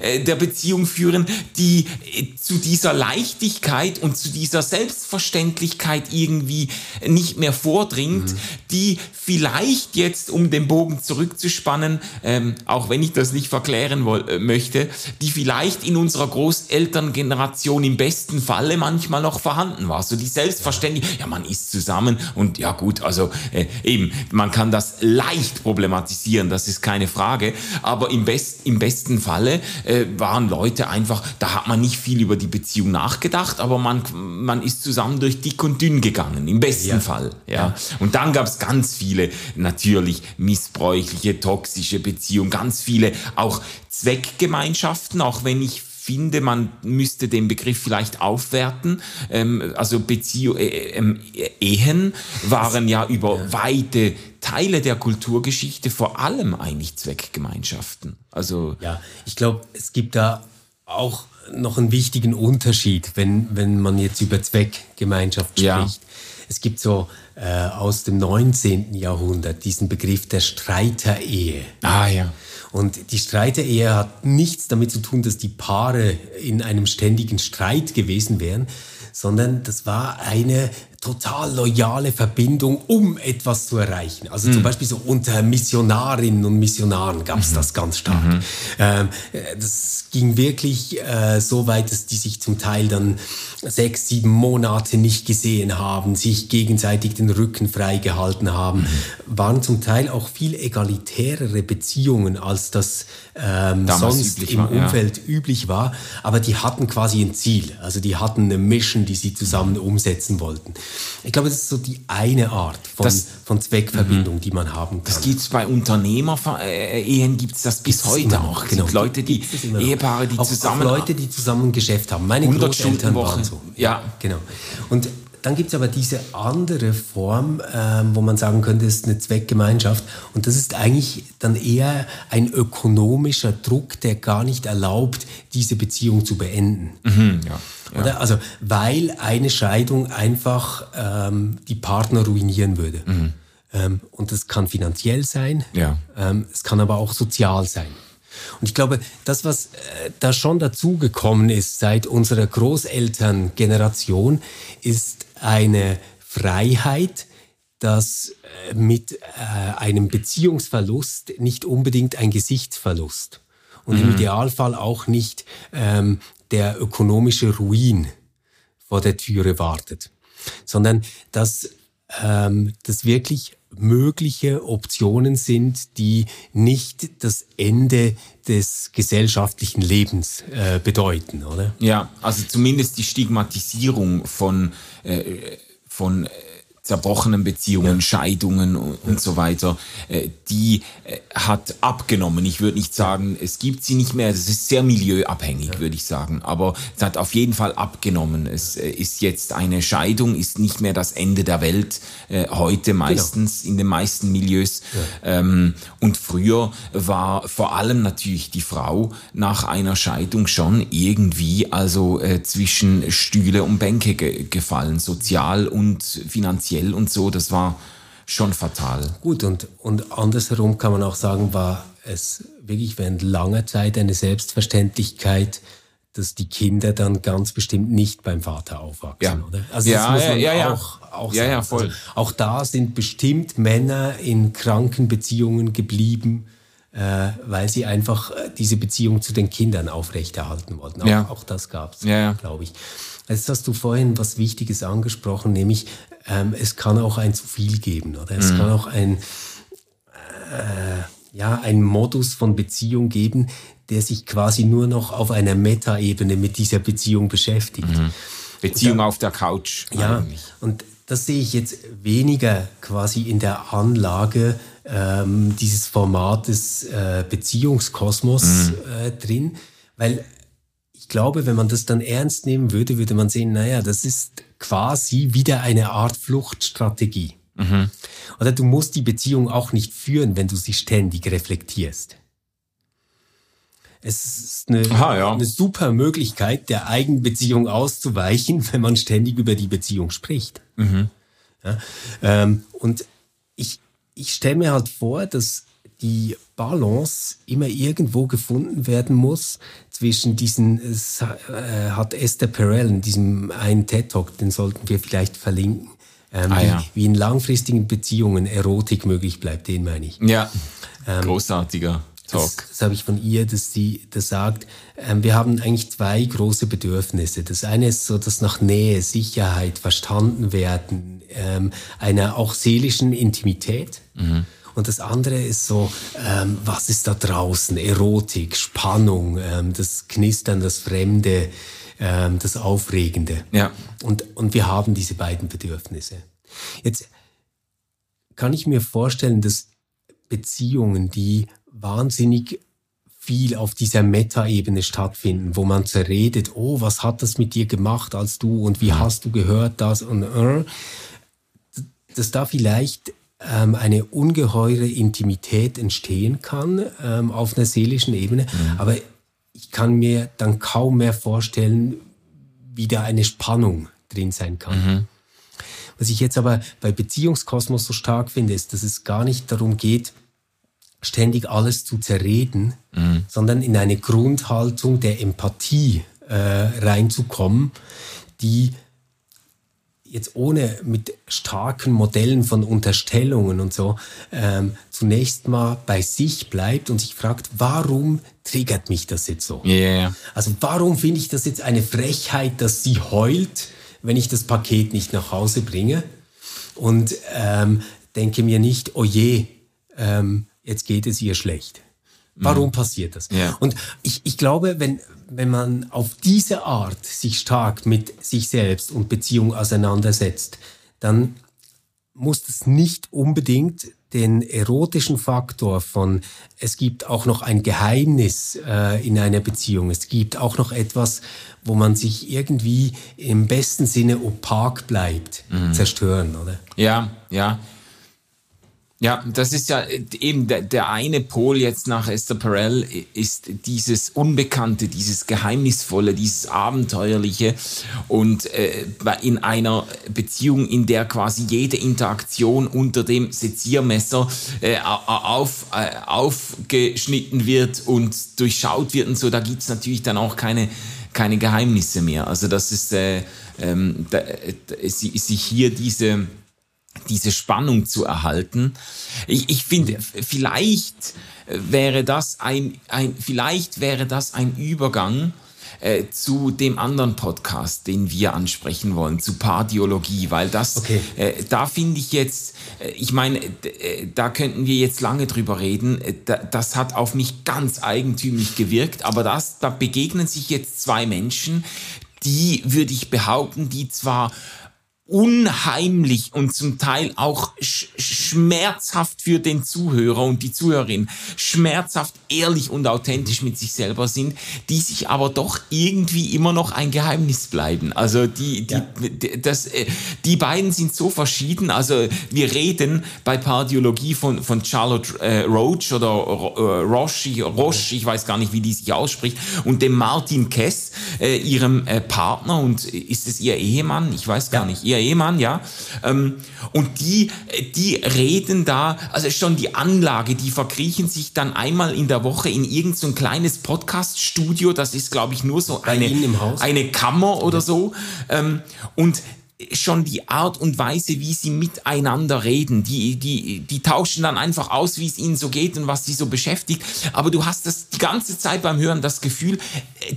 Äh, der Beziehung führen, die äh, zu dieser Leichtigkeit und zu dieser Selbstverständlichkeit irgendwie nicht mehr vordringt, mhm. die vielleicht jetzt, um den Bogen zurückzuspannen, ähm, auch wenn ich das nicht verklären woll, äh, möchte, die vielleicht in unserer Großelterngeneration im besten Falle manchmal noch vorhanden war. So die Selbstverständlichkeit, ja, man ist zusammen und ja gut, also äh, eben, man kann das leicht problematisieren, das ist keine Frage, aber im, best, im besten Falle äh, waren Leute einfach, da hat man nicht viel über die Beziehung nachgedacht, aber man, man ist zusammen durch dick und dünn gegangen, im besten ja. Fall. Ja. ja. Und dann gab es ganz viele natürlich missbräuchliche, toxische Beziehungen, ganz viele auch Zweckgemeinschaften, auch wenn ich finde, man müsste den Begriff vielleicht aufwerten. Ähm, also Beziehung, äh, äh, Ehen waren ja über ja. weite Teile der Kulturgeschichte vor allem eigentlich Zweckgemeinschaften. Also ja, ich glaube, es gibt da auch noch einen wichtigen Unterschied, wenn, wenn man jetzt über Zweckgemeinschaft spricht. Ja. Es gibt so äh, aus dem 19. Jahrhundert diesen Begriff der Streiterehe. Ah ja. Und die Streiterehe hat nichts damit zu tun, dass die Paare in einem ständigen Streit gewesen wären, sondern das war eine total loyale Verbindung, um etwas zu erreichen. Also mhm. zum Beispiel so unter Missionarinnen und Missionaren gab es mhm. das ganz stark. Mhm. Ähm, das ging wirklich äh, so weit, dass die sich zum Teil dann sechs, sieben Monate nicht gesehen haben, sich gegenseitig den Rücken freigehalten haben, mhm. waren zum Teil auch viel egalitärere Beziehungen, als das ähm, sonst im war, Umfeld ja. üblich war. Aber die hatten quasi ein Ziel. Also die hatten eine Mission, die sie zusammen umsetzen wollten. Ich glaube, das ist so die eine Art von, das, von Zweckverbindung, mhm. die man haben kann. Das gibt es bei Unternehmer-Ehen, gibt es das bis gibt's heute auch. Es genau. gibt Leute, die, Ehepaare, die auch, zusammen... Auch Leute, die zusammen ein Geschäft haben. Meine Großeltern waren so. Ja. Genau. Und dann gibt es aber diese andere Form, ähm, wo man sagen könnte, es ist eine Zweckgemeinschaft. Und das ist eigentlich dann eher ein ökonomischer Druck, der gar nicht erlaubt, diese Beziehung zu beenden. Mhm, ja. Ja. Oder? Also, weil eine Scheidung einfach ähm, die Partner ruinieren würde. Mhm. Ähm, und das kann finanziell sein, ja. ähm, es kann aber auch sozial sein. Und ich glaube, das, was äh, da schon dazugekommen ist seit unserer Großelterngeneration, ist eine Freiheit, dass äh, mit äh, einem Beziehungsverlust nicht unbedingt ein Gesichtsverlust und mhm. im Idealfall auch nicht ähm, der ökonomische Ruin vor der Türe wartet, sondern dass ähm, das wirklich mögliche Optionen sind, die nicht das Ende des gesellschaftlichen Lebens äh, bedeuten, oder? Ja, also zumindest die Stigmatisierung von, äh, von äh, zerbrochenen Beziehungen, ja. Scheidungen und, und, so weiter, äh, die äh, hat abgenommen. Ich würde nicht sagen, es gibt sie nicht mehr. Es ist sehr milieuabhängig, ja. würde ich sagen. Aber es hat auf jeden Fall abgenommen. Es äh, ist jetzt eine Scheidung, ist nicht mehr das Ende der Welt. heute genau. meistens genau. in den meisten Milieus. Ja. Ähm, und früher war vor allem natürlich die Frau nach einer Scheidung schon irgendwie also zwischen Stühle und Bänke ge gefallen, sozial und finanziell finanziell und so, das war schon fatal. Gut, und, und andersherum kann man auch sagen, war es wirklich während langer Zeit eine Selbstverständlichkeit, dass die Kinder dann ganz bestimmt nicht beim Vater aufwachsen, ja. oder? Also ja, das muss man ja, ja, auch, auch ja, ja, voll. Also auch da sind bestimmt Männer in kranken Beziehungen geblieben, weil sie einfach äh, diese Beziehung zu den Kindern aufrechterhalten wollten. Auch, ja. auch das gab es, ja, glaube ich. Jetzt hast du vorhin was Wichtiges angesprochen, nämlich ähm, es kann auch ein zu viel geben oder es mhm. kann auch ein, äh, ja, ein Modus von Beziehung geben, der sich quasi nur noch auf einer Metaebene mit dieser Beziehung beschäftigt. Mhm. Beziehung dann, auf der Couch. Ja, eigentlich. und das sehe ich jetzt weniger quasi in der Anlage ähm, dieses Formates äh, Beziehungskosmos mhm. äh, drin, weil ich glaube, wenn man das dann ernst nehmen würde, würde man sehen, naja, das ist quasi wieder eine Art Fluchtstrategie. Mhm. Oder du musst die Beziehung auch nicht führen, wenn du sie ständig reflektierst. Es ist eine, Aha, ja. eine super Möglichkeit, der Eigenbeziehung auszuweichen, wenn man ständig über die Beziehung spricht. Mhm. Ja, ähm, und ich, ich stelle mir halt vor, dass die Balance immer irgendwo gefunden werden muss zwischen diesen, es äh, hat Esther Perel in diesem einen TED-Talk, den sollten wir vielleicht verlinken, ähm, ah, wie, ja. wie, in langfristigen Beziehungen Erotik möglich bleibt, den meine ich. Ja, ähm, großartiger Talk. Das, das habe ich von ihr, dass sie das sagt, ähm, wir haben eigentlich zwei große Bedürfnisse. Das eine ist so das nach Nähe, Sicherheit, verstanden werden, ähm, einer auch seelischen Intimität. Mhm. Und das andere ist so, ähm, was ist da draußen? Erotik, Spannung, ähm, das Knistern, das Fremde, ähm, das Aufregende. Ja. Und, und wir haben diese beiden Bedürfnisse. Jetzt kann ich mir vorstellen, dass Beziehungen, die wahnsinnig viel auf dieser Meta-Ebene stattfinden, wo man zerredet, oh, was hat das mit dir gemacht als du und wie hast du gehört das und äh, dass da vielleicht ähm, eine ungeheure Intimität entstehen kann ähm, auf einer seelischen Ebene. Mhm. Aber ich kann mir dann kaum mehr vorstellen, wie da eine Spannung drin sein kann. Mhm. Was ich jetzt aber bei Beziehungskosmos so stark finde, ist, dass es gar nicht darum geht, ständig alles zu zerreden, mhm. sondern in eine Grundhaltung der Empathie äh, reinzukommen, die jetzt ohne mit starken Modellen von Unterstellungen und so ähm, zunächst mal bei sich bleibt und sich fragt, warum triggert mich das jetzt so? Yeah. Also warum finde ich das jetzt eine Frechheit, dass sie heult, wenn ich das Paket nicht nach Hause bringe? Und ähm, denke mir nicht, oh je, ähm, jetzt geht es ihr schlecht. Warum mhm. passiert das? Ja. Und ich, ich glaube, wenn, wenn man auf diese Art sich stark mit sich selbst und Beziehung auseinandersetzt, dann muss das nicht unbedingt den erotischen Faktor von es gibt auch noch ein Geheimnis äh, in einer Beziehung, es gibt auch noch etwas, wo man sich irgendwie im besten Sinne opak bleibt, mhm. zerstören, oder? Ja, ja. Ja, das ist ja eben der, der eine Pol jetzt nach Esther Perel ist dieses Unbekannte, dieses Geheimnisvolle, dieses Abenteuerliche und äh, in einer Beziehung, in der quasi jede Interaktion unter dem Seziermesser äh, auf, äh, aufgeschnitten wird und durchschaut wird und so, da gibt's natürlich dann auch keine, keine Geheimnisse mehr. Also das ist, äh, ähm, da, äh, sich hier diese diese Spannung zu erhalten. Ich, ich finde, vielleicht wäre das ein, ein, vielleicht wäre das ein Übergang äh, zu dem anderen Podcast, den wir ansprechen wollen, zu Pardiologie, weil das, okay. äh, da finde ich jetzt, äh, ich meine, äh, da könnten wir jetzt lange drüber reden, äh, das hat auf mich ganz eigentümlich gewirkt, aber das, da begegnen sich jetzt zwei Menschen, die, würde ich behaupten, die zwar unheimlich und zum Teil auch sch schmerzhaft für den Zuhörer und die Zuhörerin, schmerzhaft ehrlich und authentisch mit sich selber sind, die sich aber doch irgendwie immer noch ein Geheimnis bleiben. Also die, die, ja. das, äh, die beiden sind so verschieden. Also wir reden bei Pardiologie von, von Charlotte äh, Roach oder äh, Roche, Roche, ich weiß gar nicht, wie die sich ausspricht, und dem Martin Kess, äh, ihrem äh, Partner und ist es ihr Ehemann? Ich weiß gar ja. nicht. Ihr ihr Ehemann, ja. Ähm, und die, die reden da, also schon die Anlage, die verkriechen sich dann einmal in der Woche in irgendein so kleines Podcast-Studio. Das ist, glaube ich, nur so eine, eine Kammer oder so. Ähm, und schon die Art und Weise, wie sie miteinander reden. Die, die, die tauschen dann einfach aus, wie es ihnen so geht und was sie so beschäftigt. Aber du hast das die ganze Zeit beim Hören das Gefühl,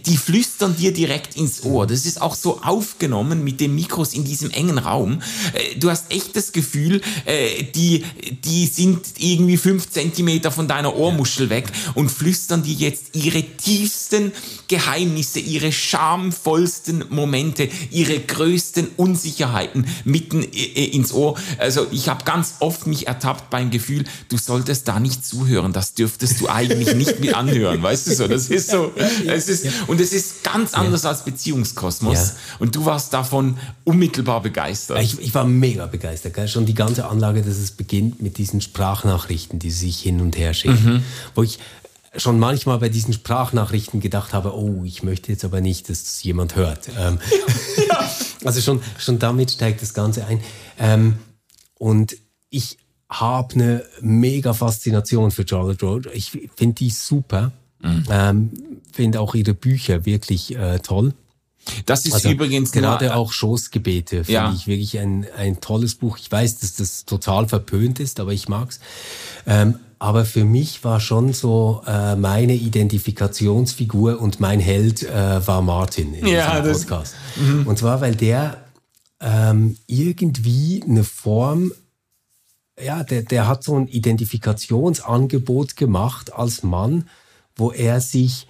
die flüstern dir direkt ins Ohr. Das ist auch so aufgenommen mit den Mikros in diesem engen Raum. Äh, du hast echt das Gefühl, äh, die, die sind irgendwie fünf Zentimeter von deiner Ohrmuschel weg und flüstern dir jetzt ihre tiefsten Geheimnisse, ihre schamvollsten Momente, ihre größten Unsicherheiten Unsicherheiten mitten ins Ohr. Also ich habe ganz oft mich ertappt beim Gefühl, du solltest da nicht zuhören, das dürftest du eigentlich nicht mit anhören, weißt du so? Das ist so, es ist, und es ist ganz anders als Beziehungskosmos. Ja. Und du warst davon unmittelbar begeistert. Ich, ich war mega begeistert. Gell? Schon die ganze Anlage, dass es beginnt mit diesen Sprachnachrichten, die sich hin und her schicken. Mhm. Wo ich schon manchmal bei diesen Sprachnachrichten gedacht habe, oh, ich möchte jetzt aber nicht, dass das jemand hört. Ähm, ja. Also schon, schon damit steigt das Ganze ein. Ähm, und ich habe eine mega Faszination für Charlotte Road. Ich finde die super. Mhm. Ähm, finde auch ihre Bücher wirklich äh, toll. Das ist also übrigens gerade auch Schoßgebete finde ja. ich wirklich ein, ein tolles Buch. Ich weiß, dass das total verpönt ist, aber ich mag's. Ähm, aber für mich war schon so äh, meine Identifikationsfigur und mein Held äh, war Martin in ja, diesem Podcast. Das, mhm. und zwar, weil der ähm, irgendwie eine Form, ja, der, der hat so ein Identifikationsangebot gemacht als Mann, wo er sich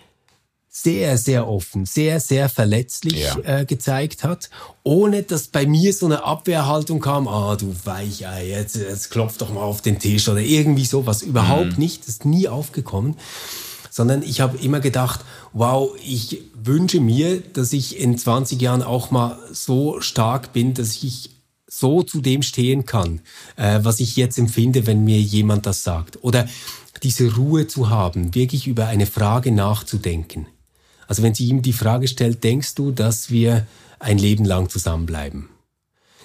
sehr, sehr offen, sehr, sehr verletzlich ja. äh, gezeigt hat, ohne dass bei mir so eine Abwehrhaltung kam, ah, du Weichei, jetzt, jetzt klopf doch mal auf den Tisch oder irgendwie sowas. Überhaupt mhm. nicht, das ist nie aufgekommen. Sondern ich habe immer gedacht, wow, ich wünsche mir, dass ich in 20 Jahren auch mal so stark bin, dass ich so zu dem stehen kann, äh, was ich jetzt empfinde, wenn mir jemand das sagt. Oder diese Ruhe zu haben, wirklich über eine Frage nachzudenken. Also wenn sie ihm die Frage stellt, denkst du, dass wir ein Leben lang zusammenbleiben?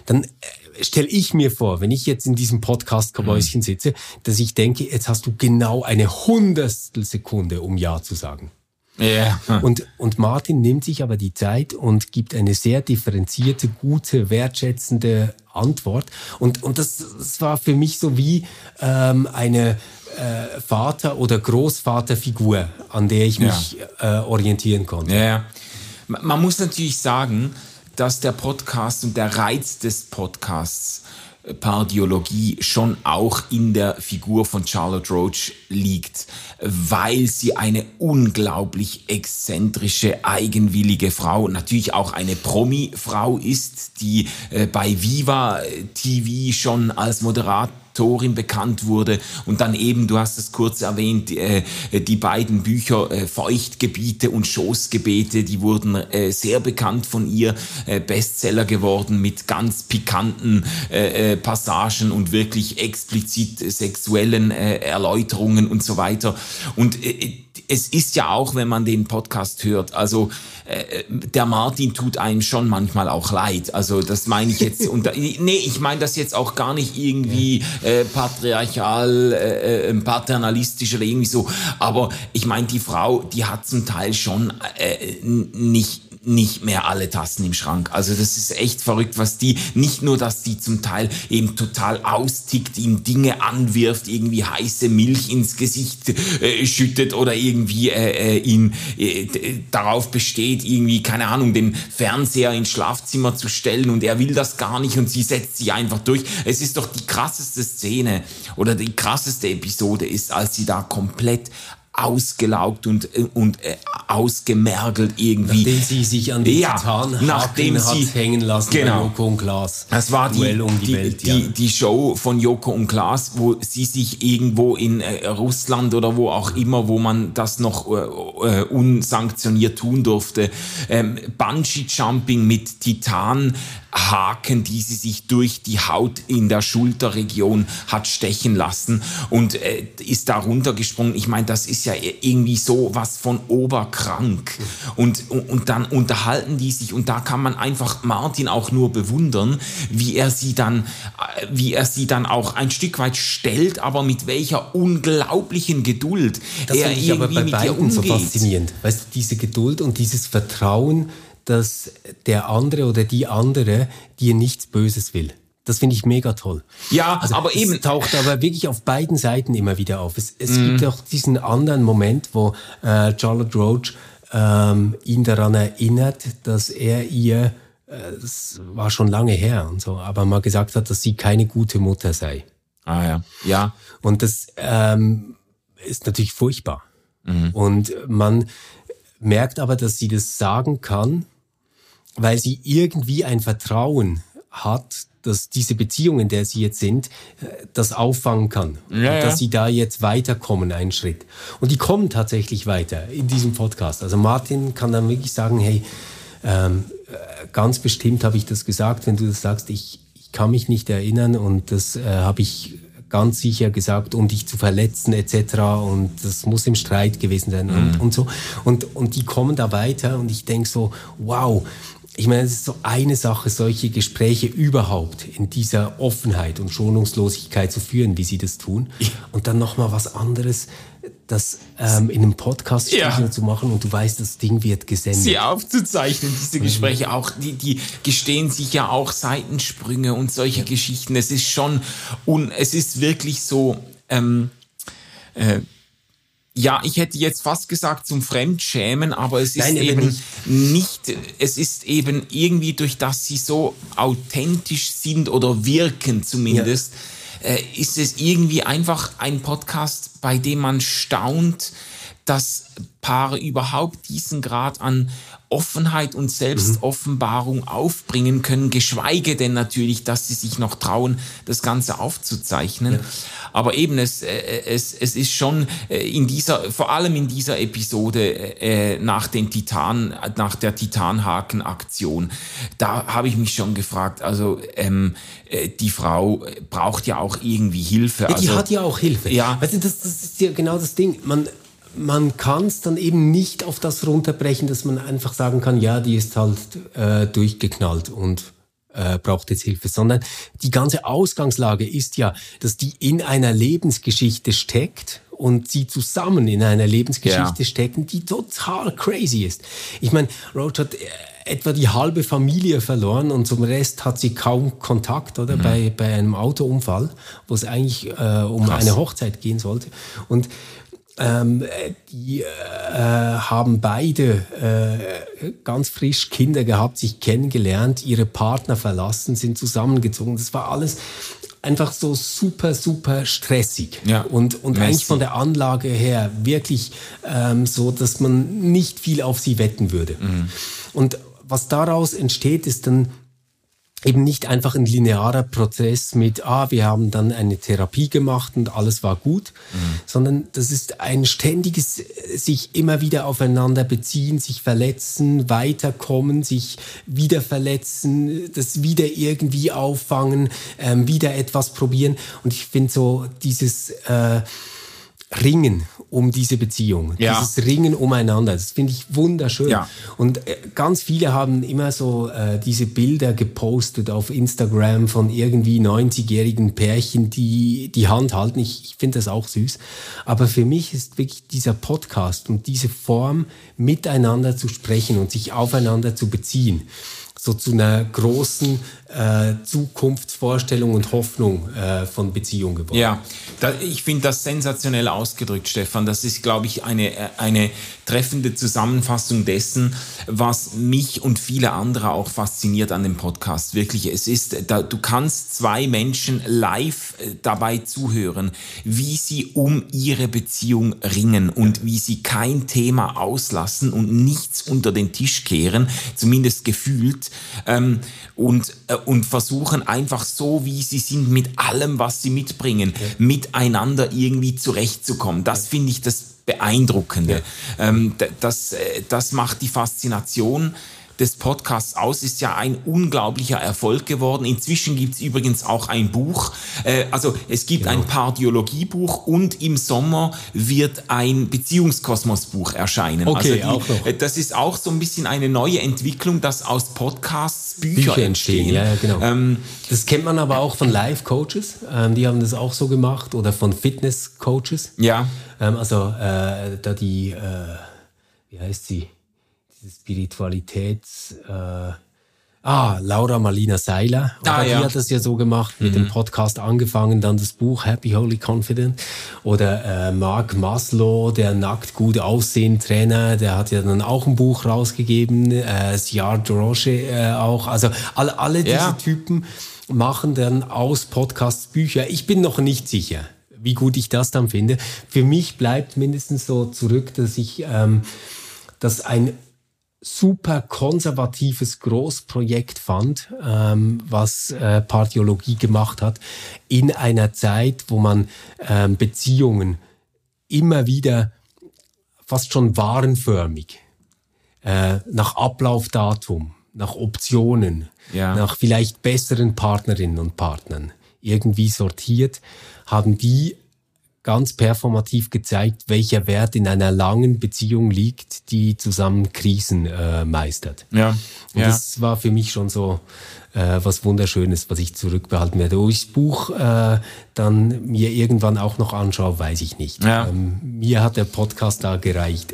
Dann äh, stelle ich mir vor, wenn ich jetzt in diesem Podcast-Kabäuschen sitze, dass ich denke, jetzt hast du genau eine Hundertstel Sekunde, um Ja zu sagen. Ja. Und, und Martin nimmt sich aber die Zeit und gibt eine sehr differenzierte, gute, wertschätzende Antwort. Und, und das, das war für mich so wie ähm, eine äh, Vater- oder Großvaterfigur, an der ich mich ja. äh, orientieren konnte. Ja, man muss natürlich sagen, dass der Podcast und der Reiz des Podcasts Pardiologie schon auch in der Figur von Charlotte Roach liegt, weil sie eine unglaublich exzentrische, eigenwillige Frau, natürlich auch eine Promi-Frau ist, die äh, bei Viva TV schon als Moderator Autorin bekannt wurde und dann eben, du hast es kurz erwähnt, äh, die beiden Bücher äh, Feuchtgebiete und Schoßgebete, die wurden äh, sehr bekannt von ihr, Bestseller geworden mit ganz pikanten Passagen und wirklich explizit sexuellen Erläuterungen und so weiter. Und es ist ja auch, wenn man den Podcast hört, also äh, der Martin tut einem schon manchmal auch leid. Also das meine ich jetzt. Und, nee, ich meine das jetzt auch gar nicht irgendwie äh, patriarchal, äh, äh, paternalistisch oder irgendwie so. Aber ich meine, die Frau, die hat zum Teil schon äh, nicht nicht mehr alle Tassen im Schrank. Also das ist echt verrückt, was die, nicht nur, dass die zum Teil eben total austickt, ihm Dinge anwirft, irgendwie heiße Milch ins Gesicht äh, schüttet oder irgendwie äh, äh ihn äh, darauf besteht, irgendwie, keine Ahnung, den Fernseher ins Schlafzimmer zu stellen und er will das gar nicht und sie setzt sie einfach durch. Es ist doch die krasseste Szene oder die krasseste Episode ist, als sie da komplett ausgelaugt und, und äh, ausgemergelt irgendwie. Nachdem sie sich an die ja, nachdem sie, hat hängen lassen genau, Joko und Klaas. Das war die, um die, die, Welt, ja. die, die, Show von Joko und Klaas, wo sie sich irgendwo in äh, Russland oder wo auch immer, wo man das noch äh, äh unsanktioniert tun durfte, ähm, Bungee-Jumping mit Titan Haken, die sie sich durch die Haut in der Schulterregion hat stechen lassen und äh, ist da runtergesprungen. Ich meine, das ist ja irgendwie so was von oberkrank. Und, und, und dann unterhalten die sich und da kann man einfach Martin auch nur bewundern, wie er sie dann, äh, wie er sie dann auch ein Stück weit stellt, aber mit welcher unglaublichen Geduld das er irgendwie aber bei mit ihr umgeht. so faszinierend. Weißt du, diese Geduld und dieses Vertrauen, dass der andere oder die andere dir nichts Böses will. Das finde ich mega toll. Ja, also aber eben. taucht aber wirklich auf beiden Seiten immer wieder auf. Es, es mm. gibt auch diesen anderen Moment, wo äh, Charlotte Roach ähm, ihn daran erinnert, dass er ihr, äh, das war schon lange her und so, aber mal gesagt hat, dass sie keine gute Mutter sei. Ah ja, ja. Und das ähm, ist natürlich furchtbar. Mhm. Und man merkt aber, dass sie das sagen kann, weil sie irgendwie ein Vertrauen hat, dass diese Beziehung, in der sie jetzt sind, äh, das auffangen kann. Ja, und dass ja. sie da jetzt weiterkommen, einen Schritt. Und die kommen tatsächlich weiter in diesem Podcast. Also Martin kann dann wirklich sagen, hey, ähm, äh, ganz bestimmt habe ich das gesagt, wenn du das sagst, ich, ich kann mich nicht erinnern und das äh, habe ich ganz sicher gesagt, um dich zu verletzen etc. Und das muss im Streit gewesen sein mhm. und, und so. Und, und die kommen da weiter und ich denke so, wow, ich meine, es ist so eine Sache, solche Gespräche überhaupt in dieser Offenheit und Schonungslosigkeit zu führen, wie sie das tun. Und dann nochmal was anderes, das ähm, in einem Podcast ja. zu machen und du weißt, das Ding wird gesendet. Sie aufzuzeichnen, diese Gespräche auch, die, die gestehen sich ja auch Seitensprünge und solche ja. Geschichten. Es ist schon, und es ist wirklich so, ähm, äh, ja, ich hätte jetzt fast gesagt zum Fremdschämen, aber es ist Nein, eben nicht. nicht, es ist eben irgendwie durch das sie so authentisch sind oder wirken zumindest, ja. äh, ist es irgendwie einfach ein Podcast, bei dem man staunt, dass Paare überhaupt diesen Grad an Offenheit und Selbstoffenbarung mhm. aufbringen können, geschweige denn natürlich, dass sie sich noch trauen, das Ganze aufzuzeichnen. Ja. Aber eben, es, äh, es, es ist schon äh, in dieser, vor allem in dieser Episode äh, nach den Titan, nach der Titanhaken-Aktion, da habe ich mich schon gefragt, also ähm, die Frau braucht ja auch irgendwie Hilfe. Ja, die also, hat ja auch Hilfe. Ja. Weißt du, das, das ist ja genau das Ding. Man, man kann es dann eben nicht auf das runterbrechen, dass man einfach sagen kann, ja, die ist halt äh, durchgeknallt und äh, braucht jetzt Hilfe, sondern die ganze Ausgangslage ist ja, dass die in einer Lebensgeschichte steckt und sie zusammen in einer Lebensgeschichte ja. stecken, die total crazy ist. Ich meine, Roach hat äh, etwa die halbe Familie verloren und zum Rest hat sie kaum Kontakt, oder? Mhm. Bei, bei einem Autounfall, wo es eigentlich äh, um Krass. eine Hochzeit gehen sollte. Und ähm, die äh, haben beide äh, ganz frisch Kinder gehabt, sich kennengelernt, ihre Partner verlassen, sind zusammengezogen. Das war alles einfach so super, super stressig. Ja. Und, und eigentlich von der Anlage her wirklich ähm, so, dass man nicht viel auf sie wetten würde. Mhm. Und was daraus entsteht, ist dann eben nicht einfach ein linearer Prozess mit, ah, wir haben dann eine Therapie gemacht und alles war gut, mhm. sondern das ist ein ständiges sich immer wieder aufeinander beziehen, sich verletzen, weiterkommen, sich wieder verletzen, das wieder irgendwie auffangen, ähm, wieder etwas probieren. Und ich finde so dieses äh, Ringen um diese Beziehung, ja. dieses Ringen umeinander, das finde ich wunderschön. Ja. Und äh, ganz viele haben immer so äh, diese Bilder gepostet auf Instagram von irgendwie 90-jährigen Pärchen, die die Hand halten. Ich, ich finde das auch süß. Aber für mich ist wirklich dieser Podcast und diese Form, miteinander zu sprechen und sich aufeinander zu beziehen, so zu einer großen äh, Zukunftsvorstellung und Hoffnung äh, von Beziehung geworden. Ja, da, ich finde das sensationell ausgedrückt, Stefan. Das ist, glaube ich, eine, eine treffende Zusammenfassung dessen, was mich und viele andere auch fasziniert an dem Podcast. Wirklich, es ist, da, du kannst zwei Menschen live äh, dabei zuhören, wie sie um ihre Beziehung ringen und wie sie kein Thema auslassen und nichts unter den Tisch kehren, zumindest gefühlt. Ähm, und, äh, und versuchen einfach so, wie sie sind, mit allem, was sie mitbringen, ja. miteinander irgendwie zurechtzukommen. Das finde ich das Beeindruckende. Ja. Ähm, das, äh, das macht die Faszination des Podcasts aus, ist ja ein unglaublicher Erfolg geworden. Inzwischen gibt es übrigens auch ein Buch. Äh, also es gibt genau. ein Pardiologiebuch und im Sommer wird ein Beziehungskosmos-Buch erscheinen. Okay, also die, auch noch. Äh, das ist auch so ein bisschen eine neue Entwicklung, dass aus Podcasts Bücher, Bücher entstehen. entstehen. Ja, ja, genau. Ähm, das kennt man aber auch von Live-Coaches. Ähm, die haben das auch so gemacht oder von Fitness-Coaches. Ja. Ähm, also äh, da die, äh, wie heißt sie? Spiritualitäts... Äh, Ah, Laura Marlina Seiler. Ah, ja. Die hat das ja so gemacht, mit mhm. dem Podcast angefangen, dann das Buch Happy, Holy, Confident. Oder äh, Mark Maslow, der nackt gut aussehen Trainer, der hat ja dann auch ein Buch rausgegeben. Äh, Siar Drosche äh, auch. Also alle, alle diese ja. Typen machen dann aus Podcasts Bücher. Ich bin noch nicht sicher, wie gut ich das dann finde. Für mich bleibt mindestens so zurück, dass ich... Ähm, dass ein super konservatives Großprojekt fand, ähm, was äh, Partiologie gemacht hat, in einer Zeit, wo man ähm, Beziehungen immer wieder fast schon warenförmig äh, nach Ablaufdatum, nach Optionen, ja. nach vielleicht besseren Partnerinnen und Partnern irgendwie sortiert, haben die ganz performativ gezeigt, welcher Wert in einer langen Beziehung liegt, die zusammen Krisen äh, meistert. Ja. Und ja. das war für mich schon so äh, was Wunderschönes, was ich zurückbehalten werde. Ob ich das Buch äh, dann mir irgendwann auch noch anschaue, weiß ich nicht. Ja. Ähm, mir hat der Podcast da gereicht.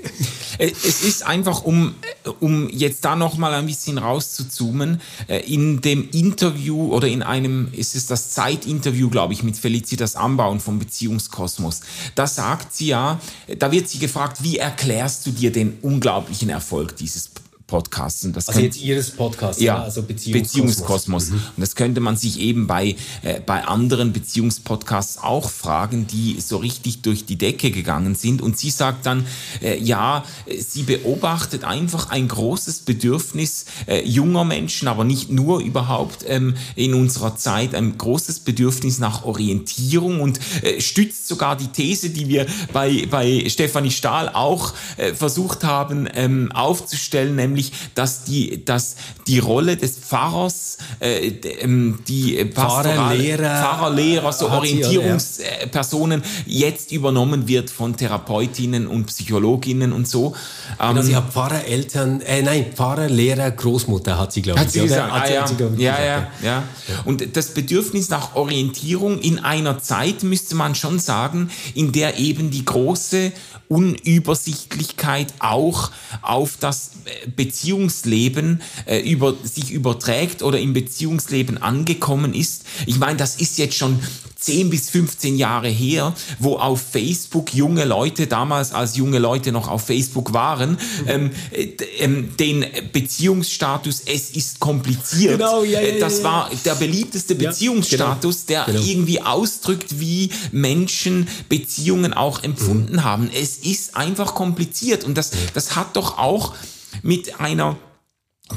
Äh, es ist einfach, um, um jetzt da noch mal ein bisschen rauszuzoomen, äh, in dem Interview oder in einem, ist es das Zeitinterview, glaube ich, mit Felicitas Anbauen vom Beziehungskosmos, da sagt sie ja, da wird sie gefragt, wie erklärst du dir den unglaublichen Erfolg dieses Podcasts. Und das also jetzt Ihres Podcasts, ja, also Beziehungskosmos. Beziehungskosmos. Mhm. Und das könnte man sich eben bei, äh, bei anderen Beziehungspodcasts auch fragen, die so richtig durch die Decke gegangen sind. Und sie sagt dann, äh, ja, sie beobachtet einfach ein großes Bedürfnis äh, junger Menschen, aber nicht nur überhaupt ähm, in unserer Zeit, ein großes Bedürfnis nach Orientierung und äh, stützt sogar die These, die wir bei, bei Stefanie Stahl auch äh, versucht haben ähm, aufzustellen, nämlich nämlich, dass die, dass die Rolle des Pfarrers, äh, ähm, die Pfarrer, Lehrer, Pfarrer, Lehrer, so Orientierungspersonen jetzt übernommen wird von Therapeutinnen und Psychologinnen und so. Genau, ähm, sie hat Pfarrer, Eltern, äh, nein, Pfarrer, Lehrer, Großmutter hat sie, glaube ich. Hat sie gesagt, ah, ja. ja, ja, ja. Und das Bedürfnis nach Orientierung in einer Zeit, müsste man schon sagen, in der eben die große Unübersichtlichkeit auch auf das äh, Beziehungsleben äh, über, sich überträgt oder im Beziehungsleben angekommen ist. Ich meine, das ist jetzt schon 10 bis 15 Jahre her, wo auf Facebook junge Leute, damals als junge Leute noch auf Facebook waren, ähm, äh, ähm, den Beziehungsstatus, es ist kompliziert. Genau, ja, ja, äh, das war der beliebteste Beziehungsstatus, ja, genau, der genau. irgendwie ausdrückt, wie Menschen Beziehungen auch empfunden mhm. haben. Es ist einfach kompliziert und das, das hat doch auch mit einer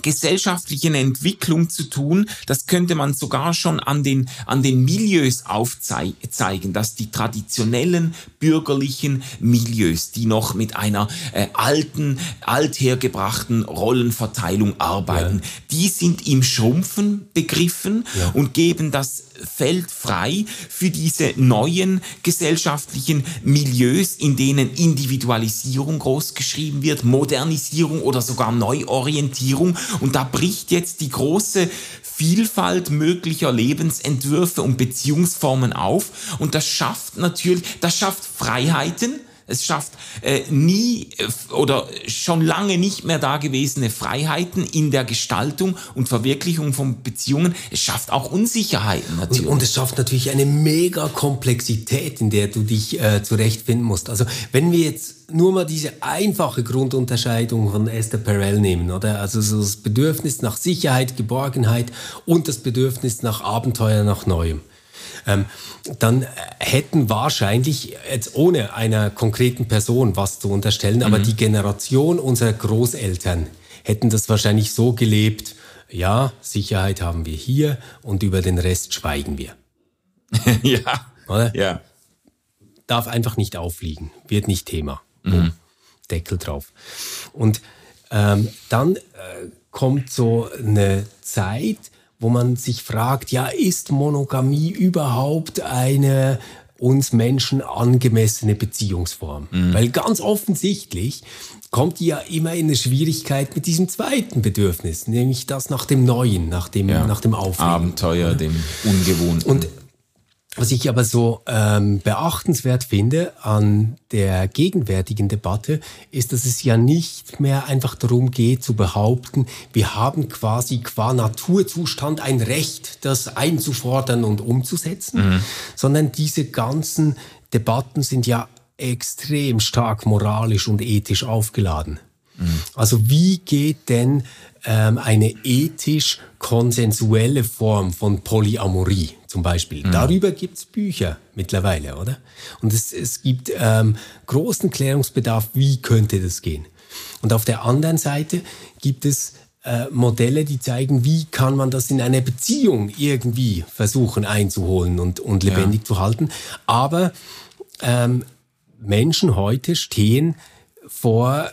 gesellschaftlichen Entwicklung zu tun. Das könnte man sogar schon an den, an den Milieus aufzeigen, dass die traditionellen bürgerlichen Milieus, die noch mit einer äh, alten, althergebrachten Rollenverteilung arbeiten, ja. die sind im Schrumpfen begriffen ja. und geben das Feld frei für diese neuen gesellschaftlichen Milieus, in denen Individualisierung großgeschrieben wird, Modernisierung oder sogar Neuorientierung. Und da bricht jetzt die große Vielfalt möglicher Lebensentwürfe und Beziehungsformen auf. Und das schafft natürlich, das schafft Freiheiten, es schafft äh, nie äh, oder schon lange nicht mehr dagewesene Freiheiten in der Gestaltung und Verwirklichung von Beziehungen. Es schafft auch Unsicherheiten natürlich. Und, und es schafft natürlich eine mega Komplexität, in der du dich äh, zurechtfinden musst. Also wenn wir jetzt nur mal diese einfache Grundunterscheidung von Esther Perel nehmen, oder? Also so das Bedürfnis nach Sicherheit, Geborgenheit und das Bedürfnis nach Abenteuer, nach Neuem ähm, dann hätten wahrscheinlich, jetzt ohne einer konkreten Person was zu unterstellen, mhm. aber die Generation unserer Großeltern hätten das wahrscheinlich so gelebt, ja, Sicherheit haben wir hier und über den Rest schweigen wir. ja. Oder? Ja. Darf einfach nicht auffliegen, wird nicht Thema. Mhm. Deckel drauf. Und ähm, dann äh, kommt so eine Zeit, wo man sich fragt, ja, ist Monogamie überhaupt eine uns Menschen angemessene Beziehungsform? Mhm. Weil ganz offensichtlich kommt die ja immer in eine Schwierigkeit mit diesem zweiten Bedürfnis, nämlich das nach dem Neuen, nach dem, ja. nach dem Aufleben. Abenteuer, dem Ungewohnten. Und was ich aber so ähm, beachtenswert finde an der gegenwärtigen Debatte, ist, dass es ja nicht mehr einfach darum geht zu behaupten, wir haben quasi qua Naturzustand ein Recht, das einzufordern und umzusetzen, mhm. sondern diese ganzen Debatten sind ja extrem stark moralisch und ethisch aufgeladen. Mhm. Also wie geht denn ähm, eine ethisch konsensuelle Form von Polyamorie zum Beispiel? Mhm. Darüber gibt's Bücher mittlerweile, oder? Und es, es gibt ähm, großen Klärungsbedarf, wie könnte das gehen? Und auf der anderen Seite gibt es äh, Modelle, die zeigen, wie kann man das in einer Beziehung irgendwie versuchen einzuholen und, und lebendig ja. zu halten. Aber ähm, Menschen heute stehen vor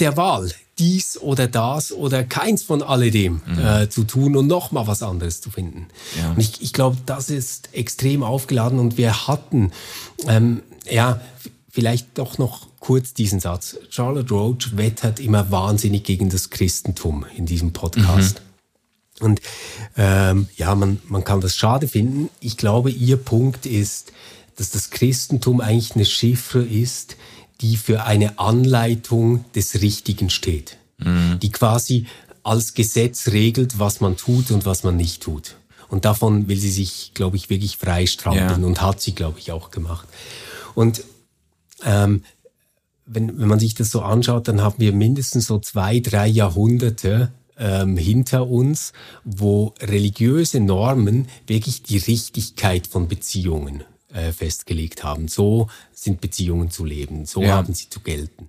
der Wahl, dies oder das oder keins von alledem mhm. äh, zu tun und noch mal was anderes zu finden. Ja. Und ich, ich glaube, das ist extrem aufgeladen und wir hatten, ähm, ja, vielleicht doch noch kurz diesen Satz. Charlotte Roach wettert immer wahnsinnig gegen das Christentum in diesem Podcast. Mhm. Und ähm, ja, man, man kann das schade finden. Ich glaube, ihr Punkt ist, dass das Christentum eigentlich eine Chiffre ist, die für eine Anleitung des Richtigen steht, mhm. die quasi als Gesetz regelt, was man tut und was man nicht tut. Und davon will sie sich, glaube ich, wirklich freistrampeln ja. und hat sie, glaube ich, auch gemacht. Und ähm, wenn, wenn man sich das so anschaut, dann haben wir mindestens so zwei, drei Jahrhunderte ähm, hinter uns, wo religiöse Normen wirklich die Richtigkeit von Beziehungen äh, festgelegt haben. So sind Beziehungen zu leben, so ja. haben sie zu gelten.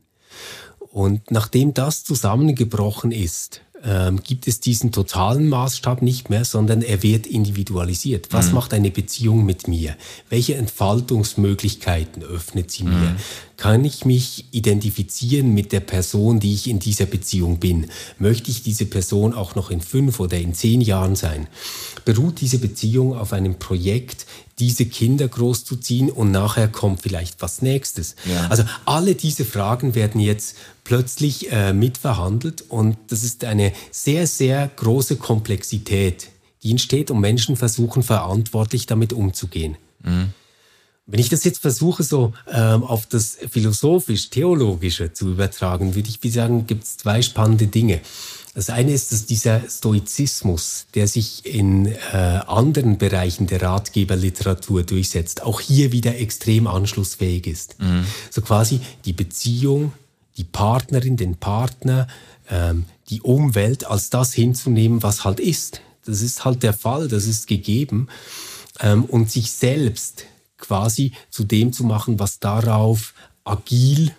Und nachdem das zusammengebrochen ist, ähm, gibt es diesen totalen Maßstab nicht mehr, sondern er wird individualisiert. Was mhm. macht eine Beziehung mit mir? Welche Entfaltungsmöglichkeiten öffnet sie mir? Mhm. kann ich mich identifizieren mit der Person, die ich in dieser Beziehung bin? Möchte ich diese Person auch noch in fünf oder in zehn Jahren sein? Beruht diese Beziehung auf einem Projekt, diese Kinder großzuziehen und nachher kommt vielleicht was Nächstes. Ja. Also alle diese Fragen werden jetzt plötzlich äh, mitverhandelt und das ist eine sehr, sehr große Komplexität, die entsteht und Menschen versuchen verantwortlich damit umzugehen. Mhm. Wenn ich das jetzt versuche, so ähm, auf das philosophisch-theologische zu übertragen, würde ich sagen, gibt es zwei spannende Dinge. Das eine ist, dass dieser Stoizismus, der sich in äh, anderen Bereichen der Ratgeberliteratur durchsetzt, auch hier wieder extrem anschlussfähig ist. Mhm. So quasi die Beziehung, die Partnerin, den Partner, ähm, die Umwelt als das hinzunehmen, was halt ist. Das ist halt der Fall, das ist gegeben. Ähm, und sich selbst quasi zu dem zu machen, was darauf agil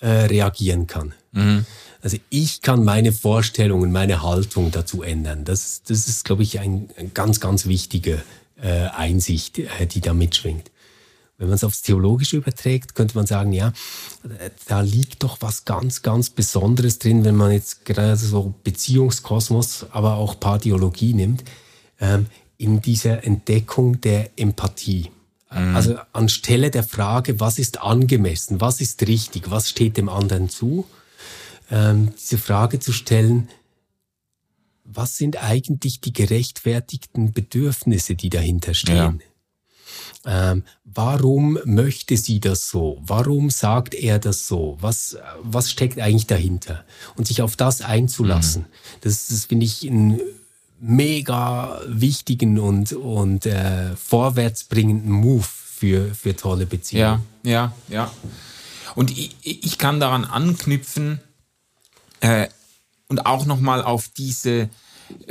äh, reagieren kann. Mhm. Also ich kann meine Vorstellungen, meine Haltung dazu ändern. Das, das ist, glaube ich, ein, ein ganz, ganz wichtige äh, Einsicht, äh, die da mitschwingt. Wenn man es aufs Theologische überträgt, könnte man sagen, ja, da liegt doch was ganz, ganz Besonderes drin, wenn man jetzt gerade so Beziehungskosmos, aber auch Pardiologie nimmt, ähm, in dieser Entdeckung der Empathie. Mhm. Also anstelle der Frage, was ist angemessen, was ist richtig, was steht dem anderen zu, ähm, diese Frage zu stellen, was sind eigentlich die gerechtfertigten Bedürfnisse, die dahinter stehen? Ja. Ähm, warum möchte sie das so? Warum sagt er das so? Was, was steckt eigentlich dahinter? Und sich auf das einzulassen, mhm. das, das finde ich einen mega wichtigen und, und äh, vorwärtsbringenden Move für, für tolle Beziehungen. Ja, ja, ja. Und ich, ich kann daran anknüpfen, äh, und auch nochmal auf diese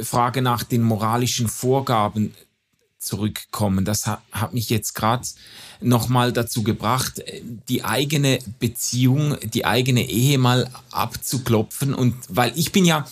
Frage nach den moralischen Vorgaben zurückkommen. Das hat, hat mich jetzt gerade nochmal dazu gebracht, die eigene Beziehung, die eigene Ehe mal abzuklopfen. Und weil ich bin ja,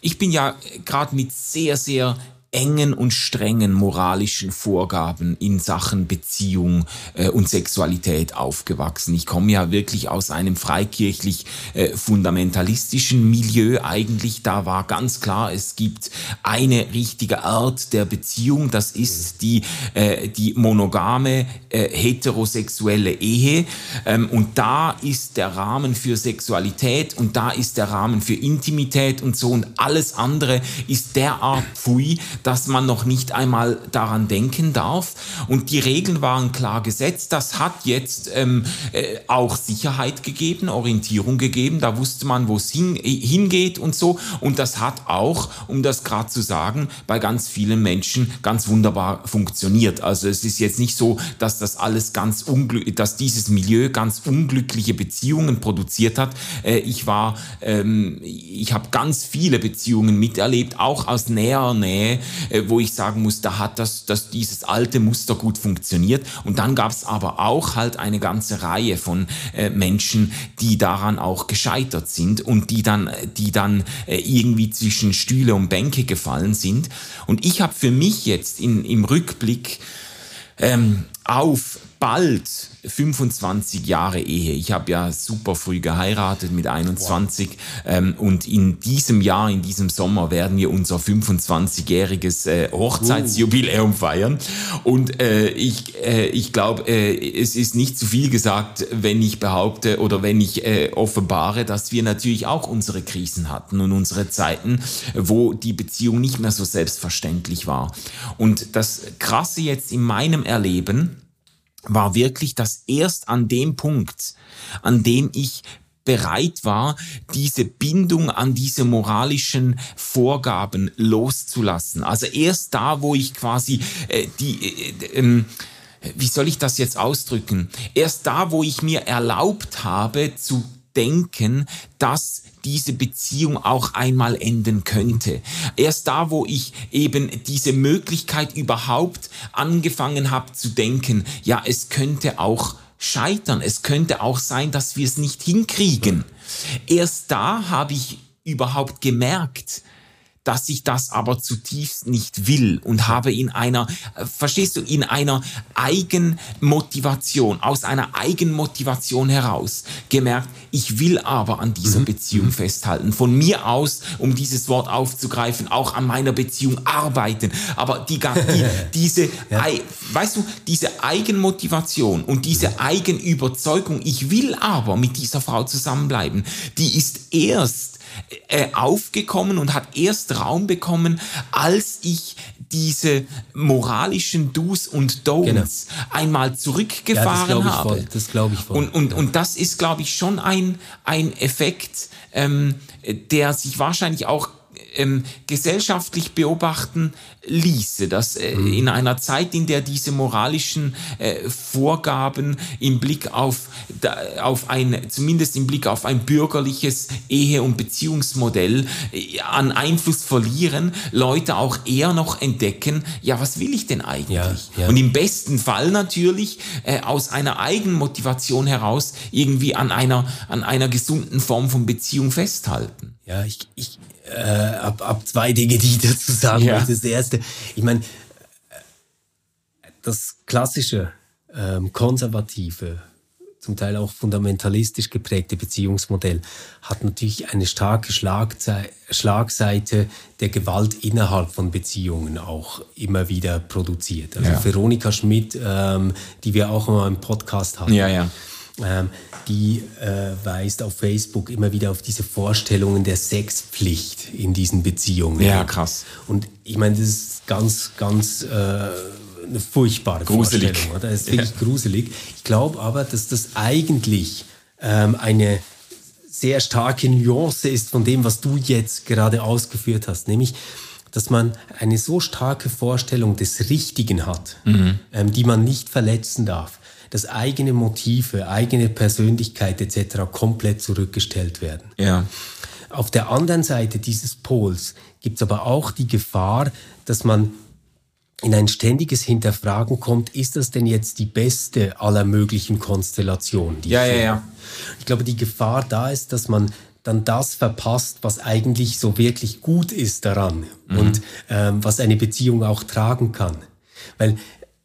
ich bin ja gerade mit sehr, sehr engen und strengen moralischen Vorgaben in Sachen Beziehung äh, und Sexualität aufgewachsen. Ich komme ja wirklich aus einem freikirchlich äh, fundamentalistischen Milieu eigentlich. Da war ganz klar, es gibt eine richtige Art der Beziehung. Das ist die, äh, die monogame äh, heterosexuelle Ehe. Ähm, und da ist der Rahmen für Sexualität und da ist der Rahmen für Intimität und so und alles andere ist derart pfui, dass man noch nicht einmal daran denken darf. Und die Regeln waren klar gesetzt. Das hat jetzt ähm, äh, auch Sicherheit gegeben, Orientierung gegeben. Da wusste man, wo es hin, äh, hingeht und so. Und das hat auch, um das gerade zu sagen, bei ganz vielen Menschen ganz wunderbar funktioniert. Also es ist jetzt nicht so, dass das alles ganz unglücklich, dass dieses Milieu ganz unglückliche Beziehungen produziert hat. Äh, ich war, ähm, ich habe ganz viele Beziehungen miterlebt, auch aus näherer Nähe, äh, wo ich sagen muss, da hat das, das dieses alte Muster gut funktioniert. Und dann gab es aber auch halt eine ganze Reihe von äh, Menschen, die daran auch gescheitert sind und die dann, die dann äh, irgendwie zwischen Stühle und Bänke gefallen sind. Und ich habe für mich jetzt in, im Rückblick ähm, auf bald 25 Jahre Ehe. Ich habe ja super früh geheiratet mit 21 wow. ähm, und in diesem Jahr, in diesem Sommer werden wir unser 25-jähriges äh, Hochzeitsjubiläum uh. feiern. Und äh, ich, äh, ich glaube, äh, es ist nicht zu viel gesagt, wenn ich behaupte oder wenn ich äh, offenbare, dass wir natürlich auch unsere Krisen hatten und unsere Zeiten, wo die Beziehung nicht mehr so selbstverständlich war. Und das Krasse jetzt in meinem Erleben, war wirklich, dass erst an dem Punkt, an dem ich bereit war, diese Bindung an diese moralischen Vorgaben loszulassen. Also erst da, wo ich quasi äh, die, äh, äh, wie soll ich das jetzt ausdrücken? Erst da, wo ich mir erlaubt habe zu denken, dass diese Beziehung auch einmal enden könnte. Erst da, wo ich eben diese Möglichkeit überhaupt angefangen habe zu denken, ja, es könnte auch scheitern, es könnte auch sein, dass wir es nicht hinkriegen. Erst da habe ich überhaupt gemerkt, dass ich das aber zutiefst nicht will und habe in einer, äh, verstehst du, in einer Eigenmotivation, aus einer Eigenmotivation heraus gemerkt, ich will aber an dieser mhm. Beziehung mhm. festhalten. Von mir aus, um dieses Wort aufzugreifen, auch an meiner Beziehung arbeiten. Aber die, die diese, ja. weißt du, diese Eigenmotivation und diese Eigenüberzeugung, ich will aber mit dieser Frau zusammenbleiben, die ist erst äh, aufgekommen und hat erst Raum bekommen, als ich diese moralischen Do's und Don'ts genau. einmal zurückgefahren ja, das habe. Voll, das glaube ich voll. Und, und, ja. und das ist, glaube ich, schon ein, ein Effekt, ähm, der sich wahrscheinlich auch ähm, gesellschaftlich beobachten ließe, dass äh, mhm. in einer Zeit, in der diese moralischen äh, Vorgaben im Blick auf, da, auf ein, zumindest im Blick auf ein bürgerliches Ehe- und Beziehungsmodell äh, an Einfluss verlieren, Leute auch eher noch entdecken, ja, was will ich denn eigentlich? Ja, ja. Und im besten Fall natürlich äh, aus einer Eigenmotivation heraus irgendwie an einer, an einer gesunden Form von Beziehung festhalten. Ja, ich, ich, äh, ab, ab zwei Dinge, die ich dazu sagen ja. möchte. Das erste, ich meine, das klassische, ähm, konservative, zum Teil auch fundamentalistisch geprägte Beziehungsmodell hat natürlich eine starke Schlagze Schlagseite der Gewalt innerhalb von Beziehungen auch immer wieder produziert. Also ja. Veronika Schmidt, ähm, die wir auch mal im Podcast hatten. Ja, ja die äh, weist auf Facebook immer wieder auf diese Vorstellungen der Sexpflicht in diesen Beziehungen. Ja, krass. Und ich meine, das ist ganz, ganz äh, eine furchtbare gruselig. Vorstellung. Oder? Das ist wirklich ja. gruselig. Ich glaube aber, dass das eigentlich ähm, eine sehr starke Nuance ist von dem, was du jetzt gerade ausgeführt hast, nämlich dass man eine so starke Vorstellung des Richtigen hat, mhm. ähm, die man nicht verletzen darf dass eigene Motive, eigene Persönlichkeit etc. komplett zurückgestellt werden. Ja. Auf der anderen Seite dieses Pols gibt es aber auch die Gefahr, dass man in ein ständiges Hinterfragen kommt, ist das denn jetzt die beste aller möglichen Konstellationen? ja, ja, ja. Ich glaube, die Gefahr da ist, dass man dann das verpasst, was eigentlich so wirklich gut ist daran mhm. und ähm, was eine Beziehung auch tragen kann. Weil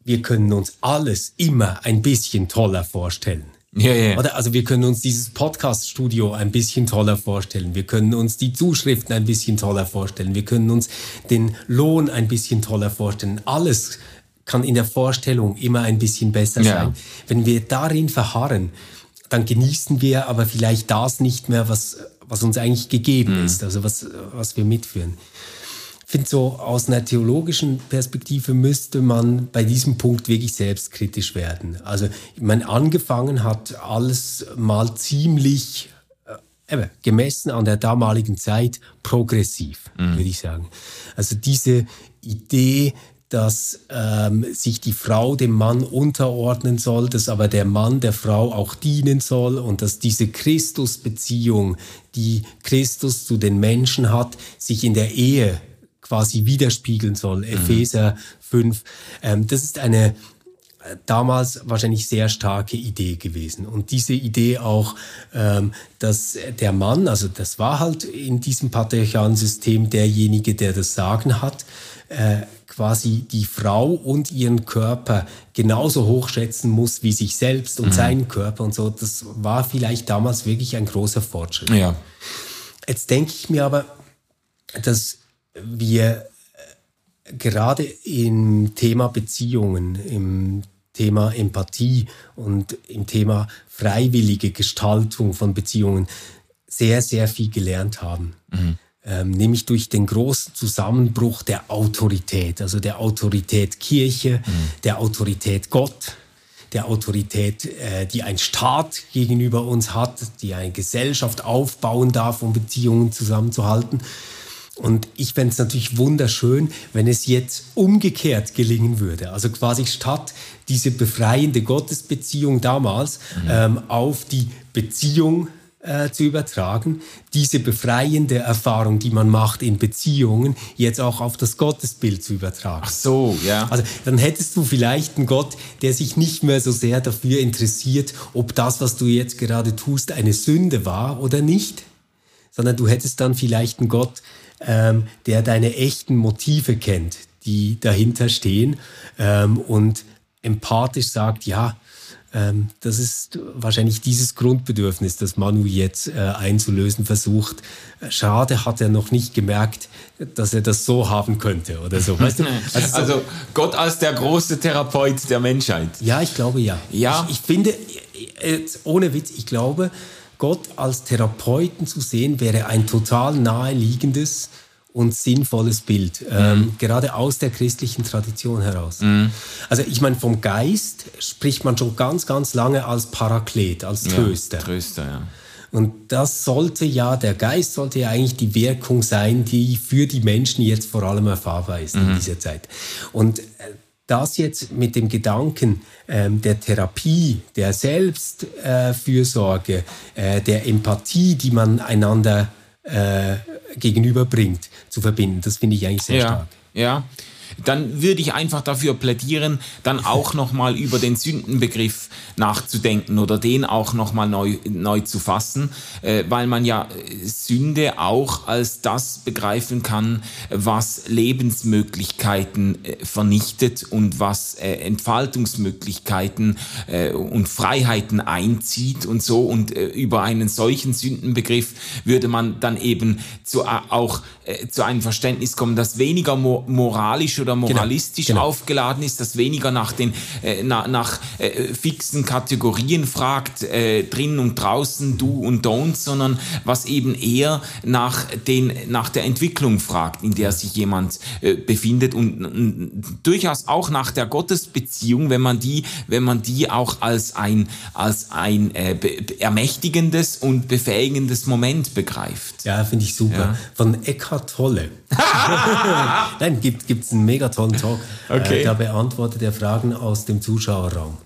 wir können uns alles immer ein bisschen toller vorstellen. Ja, ja. Oder? Also wir können uns dieses Podcast-Studio ein bisschen toller vorstellen. Wir können uns die Zuschriften ein bisschen toller vorstellen. Wir können uns den Lohn ein bisschen toller vorstellen. Alles kann in der Vorstellung immer ein bisschen besser ja. sein. Wenn wir darin verharren, dann genießen wir aber vielleicht das nicht mehr, was, was uns eigentlich gegeben mhm. ist, also was, was wir mitführen finde so aus einer theologischen Perspektive müsste man bei diesem Punkt wirklich selbstkritisch werden. Also ich meine, angefangen hat alles mal ziemlich äh, eben, gemessen an der damaligen Zeit progressiv, mhm. würde ich sagen. Also diese Idee, dass ähm, sich die Frau dem Mann unterordnen soll, dass aber der Mann der Frau auch dienen soll und dass diese Christusbeziehung, die Christus zu den Menschen hat, sich in der Ehe quasi widerspiegeln soll. Mhm. Epheser 5. Ähm, das ist eine äh, damals wahrscheinlich sehr starke Idee gewesen. Und diese Idee auch, ähm, dass der Mann, also das war halt in diesem patriarchalen System derjenige, der das Sagen hat, äh, quasi die Frau und ihren Körper genauso hochschätzen muss wie sich selbst und mhm. seinen Körper und so. Das war vielleicht damals wirklich ein großer Fortschritt. Ja. Jetzt denke ich mir aber, dass wir äh, gerade im Thema Beziehungen, im Thema Empathie und im Thema freiwillige Gestaltung von Beziehungen sehr, sehr viel gelernt haben. Mhm. Ähm, nämlich durch den großen Zusammenbruch der Autorität, also der Autorität Kirche, mhm. der Autorität Gott, der Autorität, äh, die ein Staat gegenüber uns hat, die eine Gesellschaft aufbauen darf, um Beziehungen zusammenzuhalten. Und ich fände es natürlich wunderschön, wenn es jetzt umgekehrt gelingen würde. Also quasi statt diese befreiende Gottesbeziehung damals mhm. ähm, auf die Beziehung äh, zu übertragen, diese befreiende Erfahrung, die man macht in Beziehungen, jetzt auch auf das Gottesbild zu übertragen. Ach so, ja. Also dann hättest du vielleicht einen Gott, der sich nicht mehr so sehr dafür interessiert, ob das, was du jetzt gerade tust, eine Sünde war oder nicht sondern du hättest dann vielleicht einen Gott, ähm, der deine echten Motive kennt, die dahinter stehen ähm, und empathisch sagt, ja, ähm, das ist wahrscheinlich dieses Grundbedürfnis, das Manu jetzt äh, einzulösen versucht. Schade hat er noch nicht gemerkt, dass er das so haben könnte oder so. Weißt du? also, also, Gott als der große Therapeut der Menschheit. Ja, ich glaube ja. Ja. Ich, ich finde, ohne Witz, ich glaube, Gott als Therapeuten zu sehen, wäre ein total naheliegendes und sinnvolles Bild, ähm, mhm. gerade aus der christlichen Tradition heraus. Mhm. Also ich meine, vom Geist spricht man schon ganz, ganz lange als Paraklet, als Tröster. Ja, Tröster, ja. Und das sollte ja, der Geist sollte ja eigentlich die Wirkung sein, die für die Menschen jetzt vor allem erfahrbar ist mhm. in dieser Zeit. Und äh, das jetzt mit dem Gedanken ähm, der Therapie, der Selbstfürsorge, äh, äh, der Empathie, die man einander äh, gegenüberbringt, zu verbinden. Das finde ich eigentlich sehr ja, stark. Ja, dann würde ich einfach dafür plädieren, dann auch nochmal über den Sündenbegriff nachzudenken oder den auch nochmal neu, neu zu fassen, äh, weil man ja äh, Sünde auch als das begreifen kann, was Lebensmöglichkeiten äh, vernichtet und was äh, Entfaltungsmöglichkeiten äh, und Freiheiten einzieht und so. Und äh, über einen solchen Sündenbegriff würde man dann eben zu, auch zu einem Verständnis kommen, das weniger mo moralisch oder genau, moralistisch genau, genau. aufgeladen ist, das weniger nach den na, nach fixen Kategorien fragt, äh, drin und draußen, du und don't, sondern was eben eher nach, den, nach der Entwicklung fragt, in der sich jemand äh, befindet und, und, durchaus auch nach der Gottesbeziehung, wenn man die, wenn man die auch als ein, als ein äh, ermächtigendes und befähigendes Moment begreift. Ja, finde ich super. Ja. Von Eckhart Tolle. Nein, gibt es einen mega tollen Talk. Okay. Äh, da beantwortet er Fragen aus dem Zuschauerraum.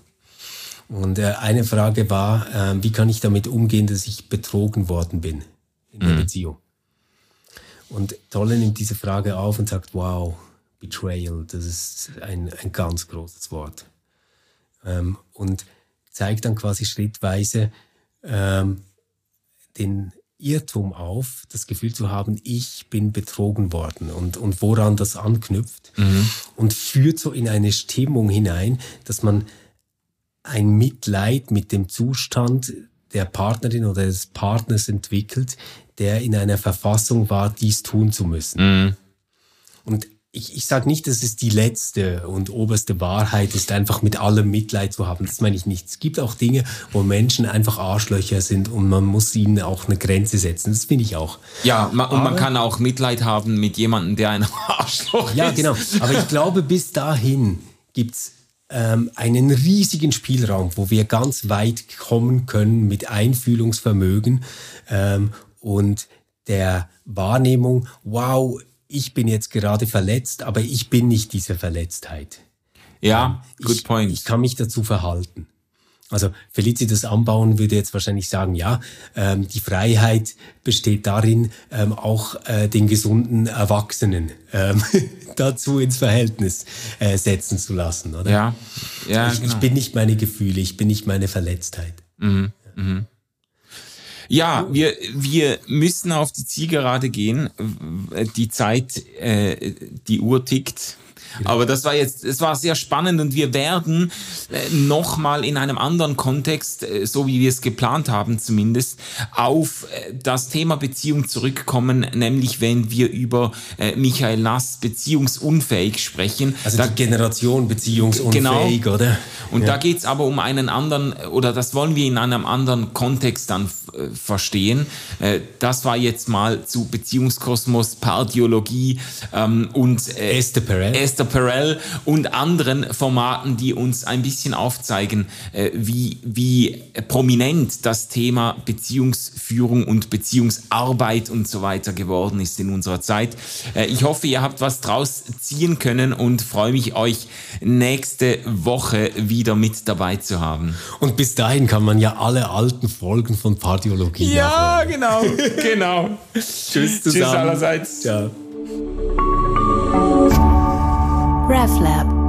Und äh, eine Frage war, äh, wie kann ich damit umgehen, dass ich betrogen worden bin in der mhm. Beziehung? Und Tolle nimmt diese Frage auf und sagt, wow, Betrayal, das ist ein, ein ganz großes Wort. Ähm, und zeigt dann quasi schrittweise ähm, den Irrtum auf, das Gefühl zu haben, ich bin betrogen worden und, und woran das anknüpft mhm. und führt so in eine Stimmung hinein, dass man ein Mitleid mit dem Zustand der Partnerin oder des Partners entwickelt, der in einer Verfassung war, dies tun zu müssen. Mhm. Und ich, ich sage nicht, dass es die letzte und oberste Wahrheit ist, einfach mit allem Mitleid zu haben. Das meine ich nicht. Es gibt auch Dinge, wo Menschen einfach Arschlöcher sind und man muss ihnen auch eine Grenze setzen. Das finde ich auch. Ja, man, und man kann auch Mitleid haben mit jemandem, der ein Arschloch ja, ist. Ja, genau. Aber ich glaube, bis dahin gibt's ähm, einen riesigen Spielraum, wo wir ganz weit kommen können mit Einfühlungsvermögen ähm, und der Wahrnehmung, wow, ich bin jetzt gerade verletzt, aber ich bin nicht diese Verletztheit. Ja, ähm, good ich, point. Ich kann mich dazu verhalten. Also Felicitas Anbauen würde jetzt wahrscheinlich sagen, ja, ähm, die Freiheit besteht darin, ähm, auch äh, den gesunden Erwachsenen ähm, dazu ins Verhältnis äh, setzen zu lassen, oder? Ja, ja. Ich, genau. ich, bin nicht meine Gefühle, ich bin nicht meine Verletztheit. Mhm. Mhm. Ja, wir, wir müssen auf die Zielgerade gehen. Die Zeit, äh, die Uhr tickt. Aber das war jetzt, es war sehr spannend und wir werden äh, nochmal in einem anderen Kontext, äh, so wie wir es geplant haben zumindest, auf äh, das Thema Beziehung zurückkommen, nämlich wenn wir über äh, Michael Nass beziehungsunfähig sprechen. Also da, die Generation beziehungsunfähig, genau. oder? Und ja. da geht's aber um einen anderen, oder das wollen wir in einem anderen Kontext dann verstehen. Das war jetzt mal zu Beziehungskosmos, Pardiologie ähm, und Esther Perel. Esther Perel und anderen Formaten, die uns ein bisschen aufzeigen, äh, wie, wie prominent das Thema Beziehungsführung und Beziehungsarbeit und so weiter geworden ist in unserer Zeit. Äh, ich hoffe, ihr habt was draus ziehen können und freue mich, euch nächste Woche wieder mit dabei zu haben. Und bis dahin kann man ja alle alten Folgen von Pardiologie Ja, genau, genau. Tschüss zusammen. Tschüss allerseits. Ciao. RefLab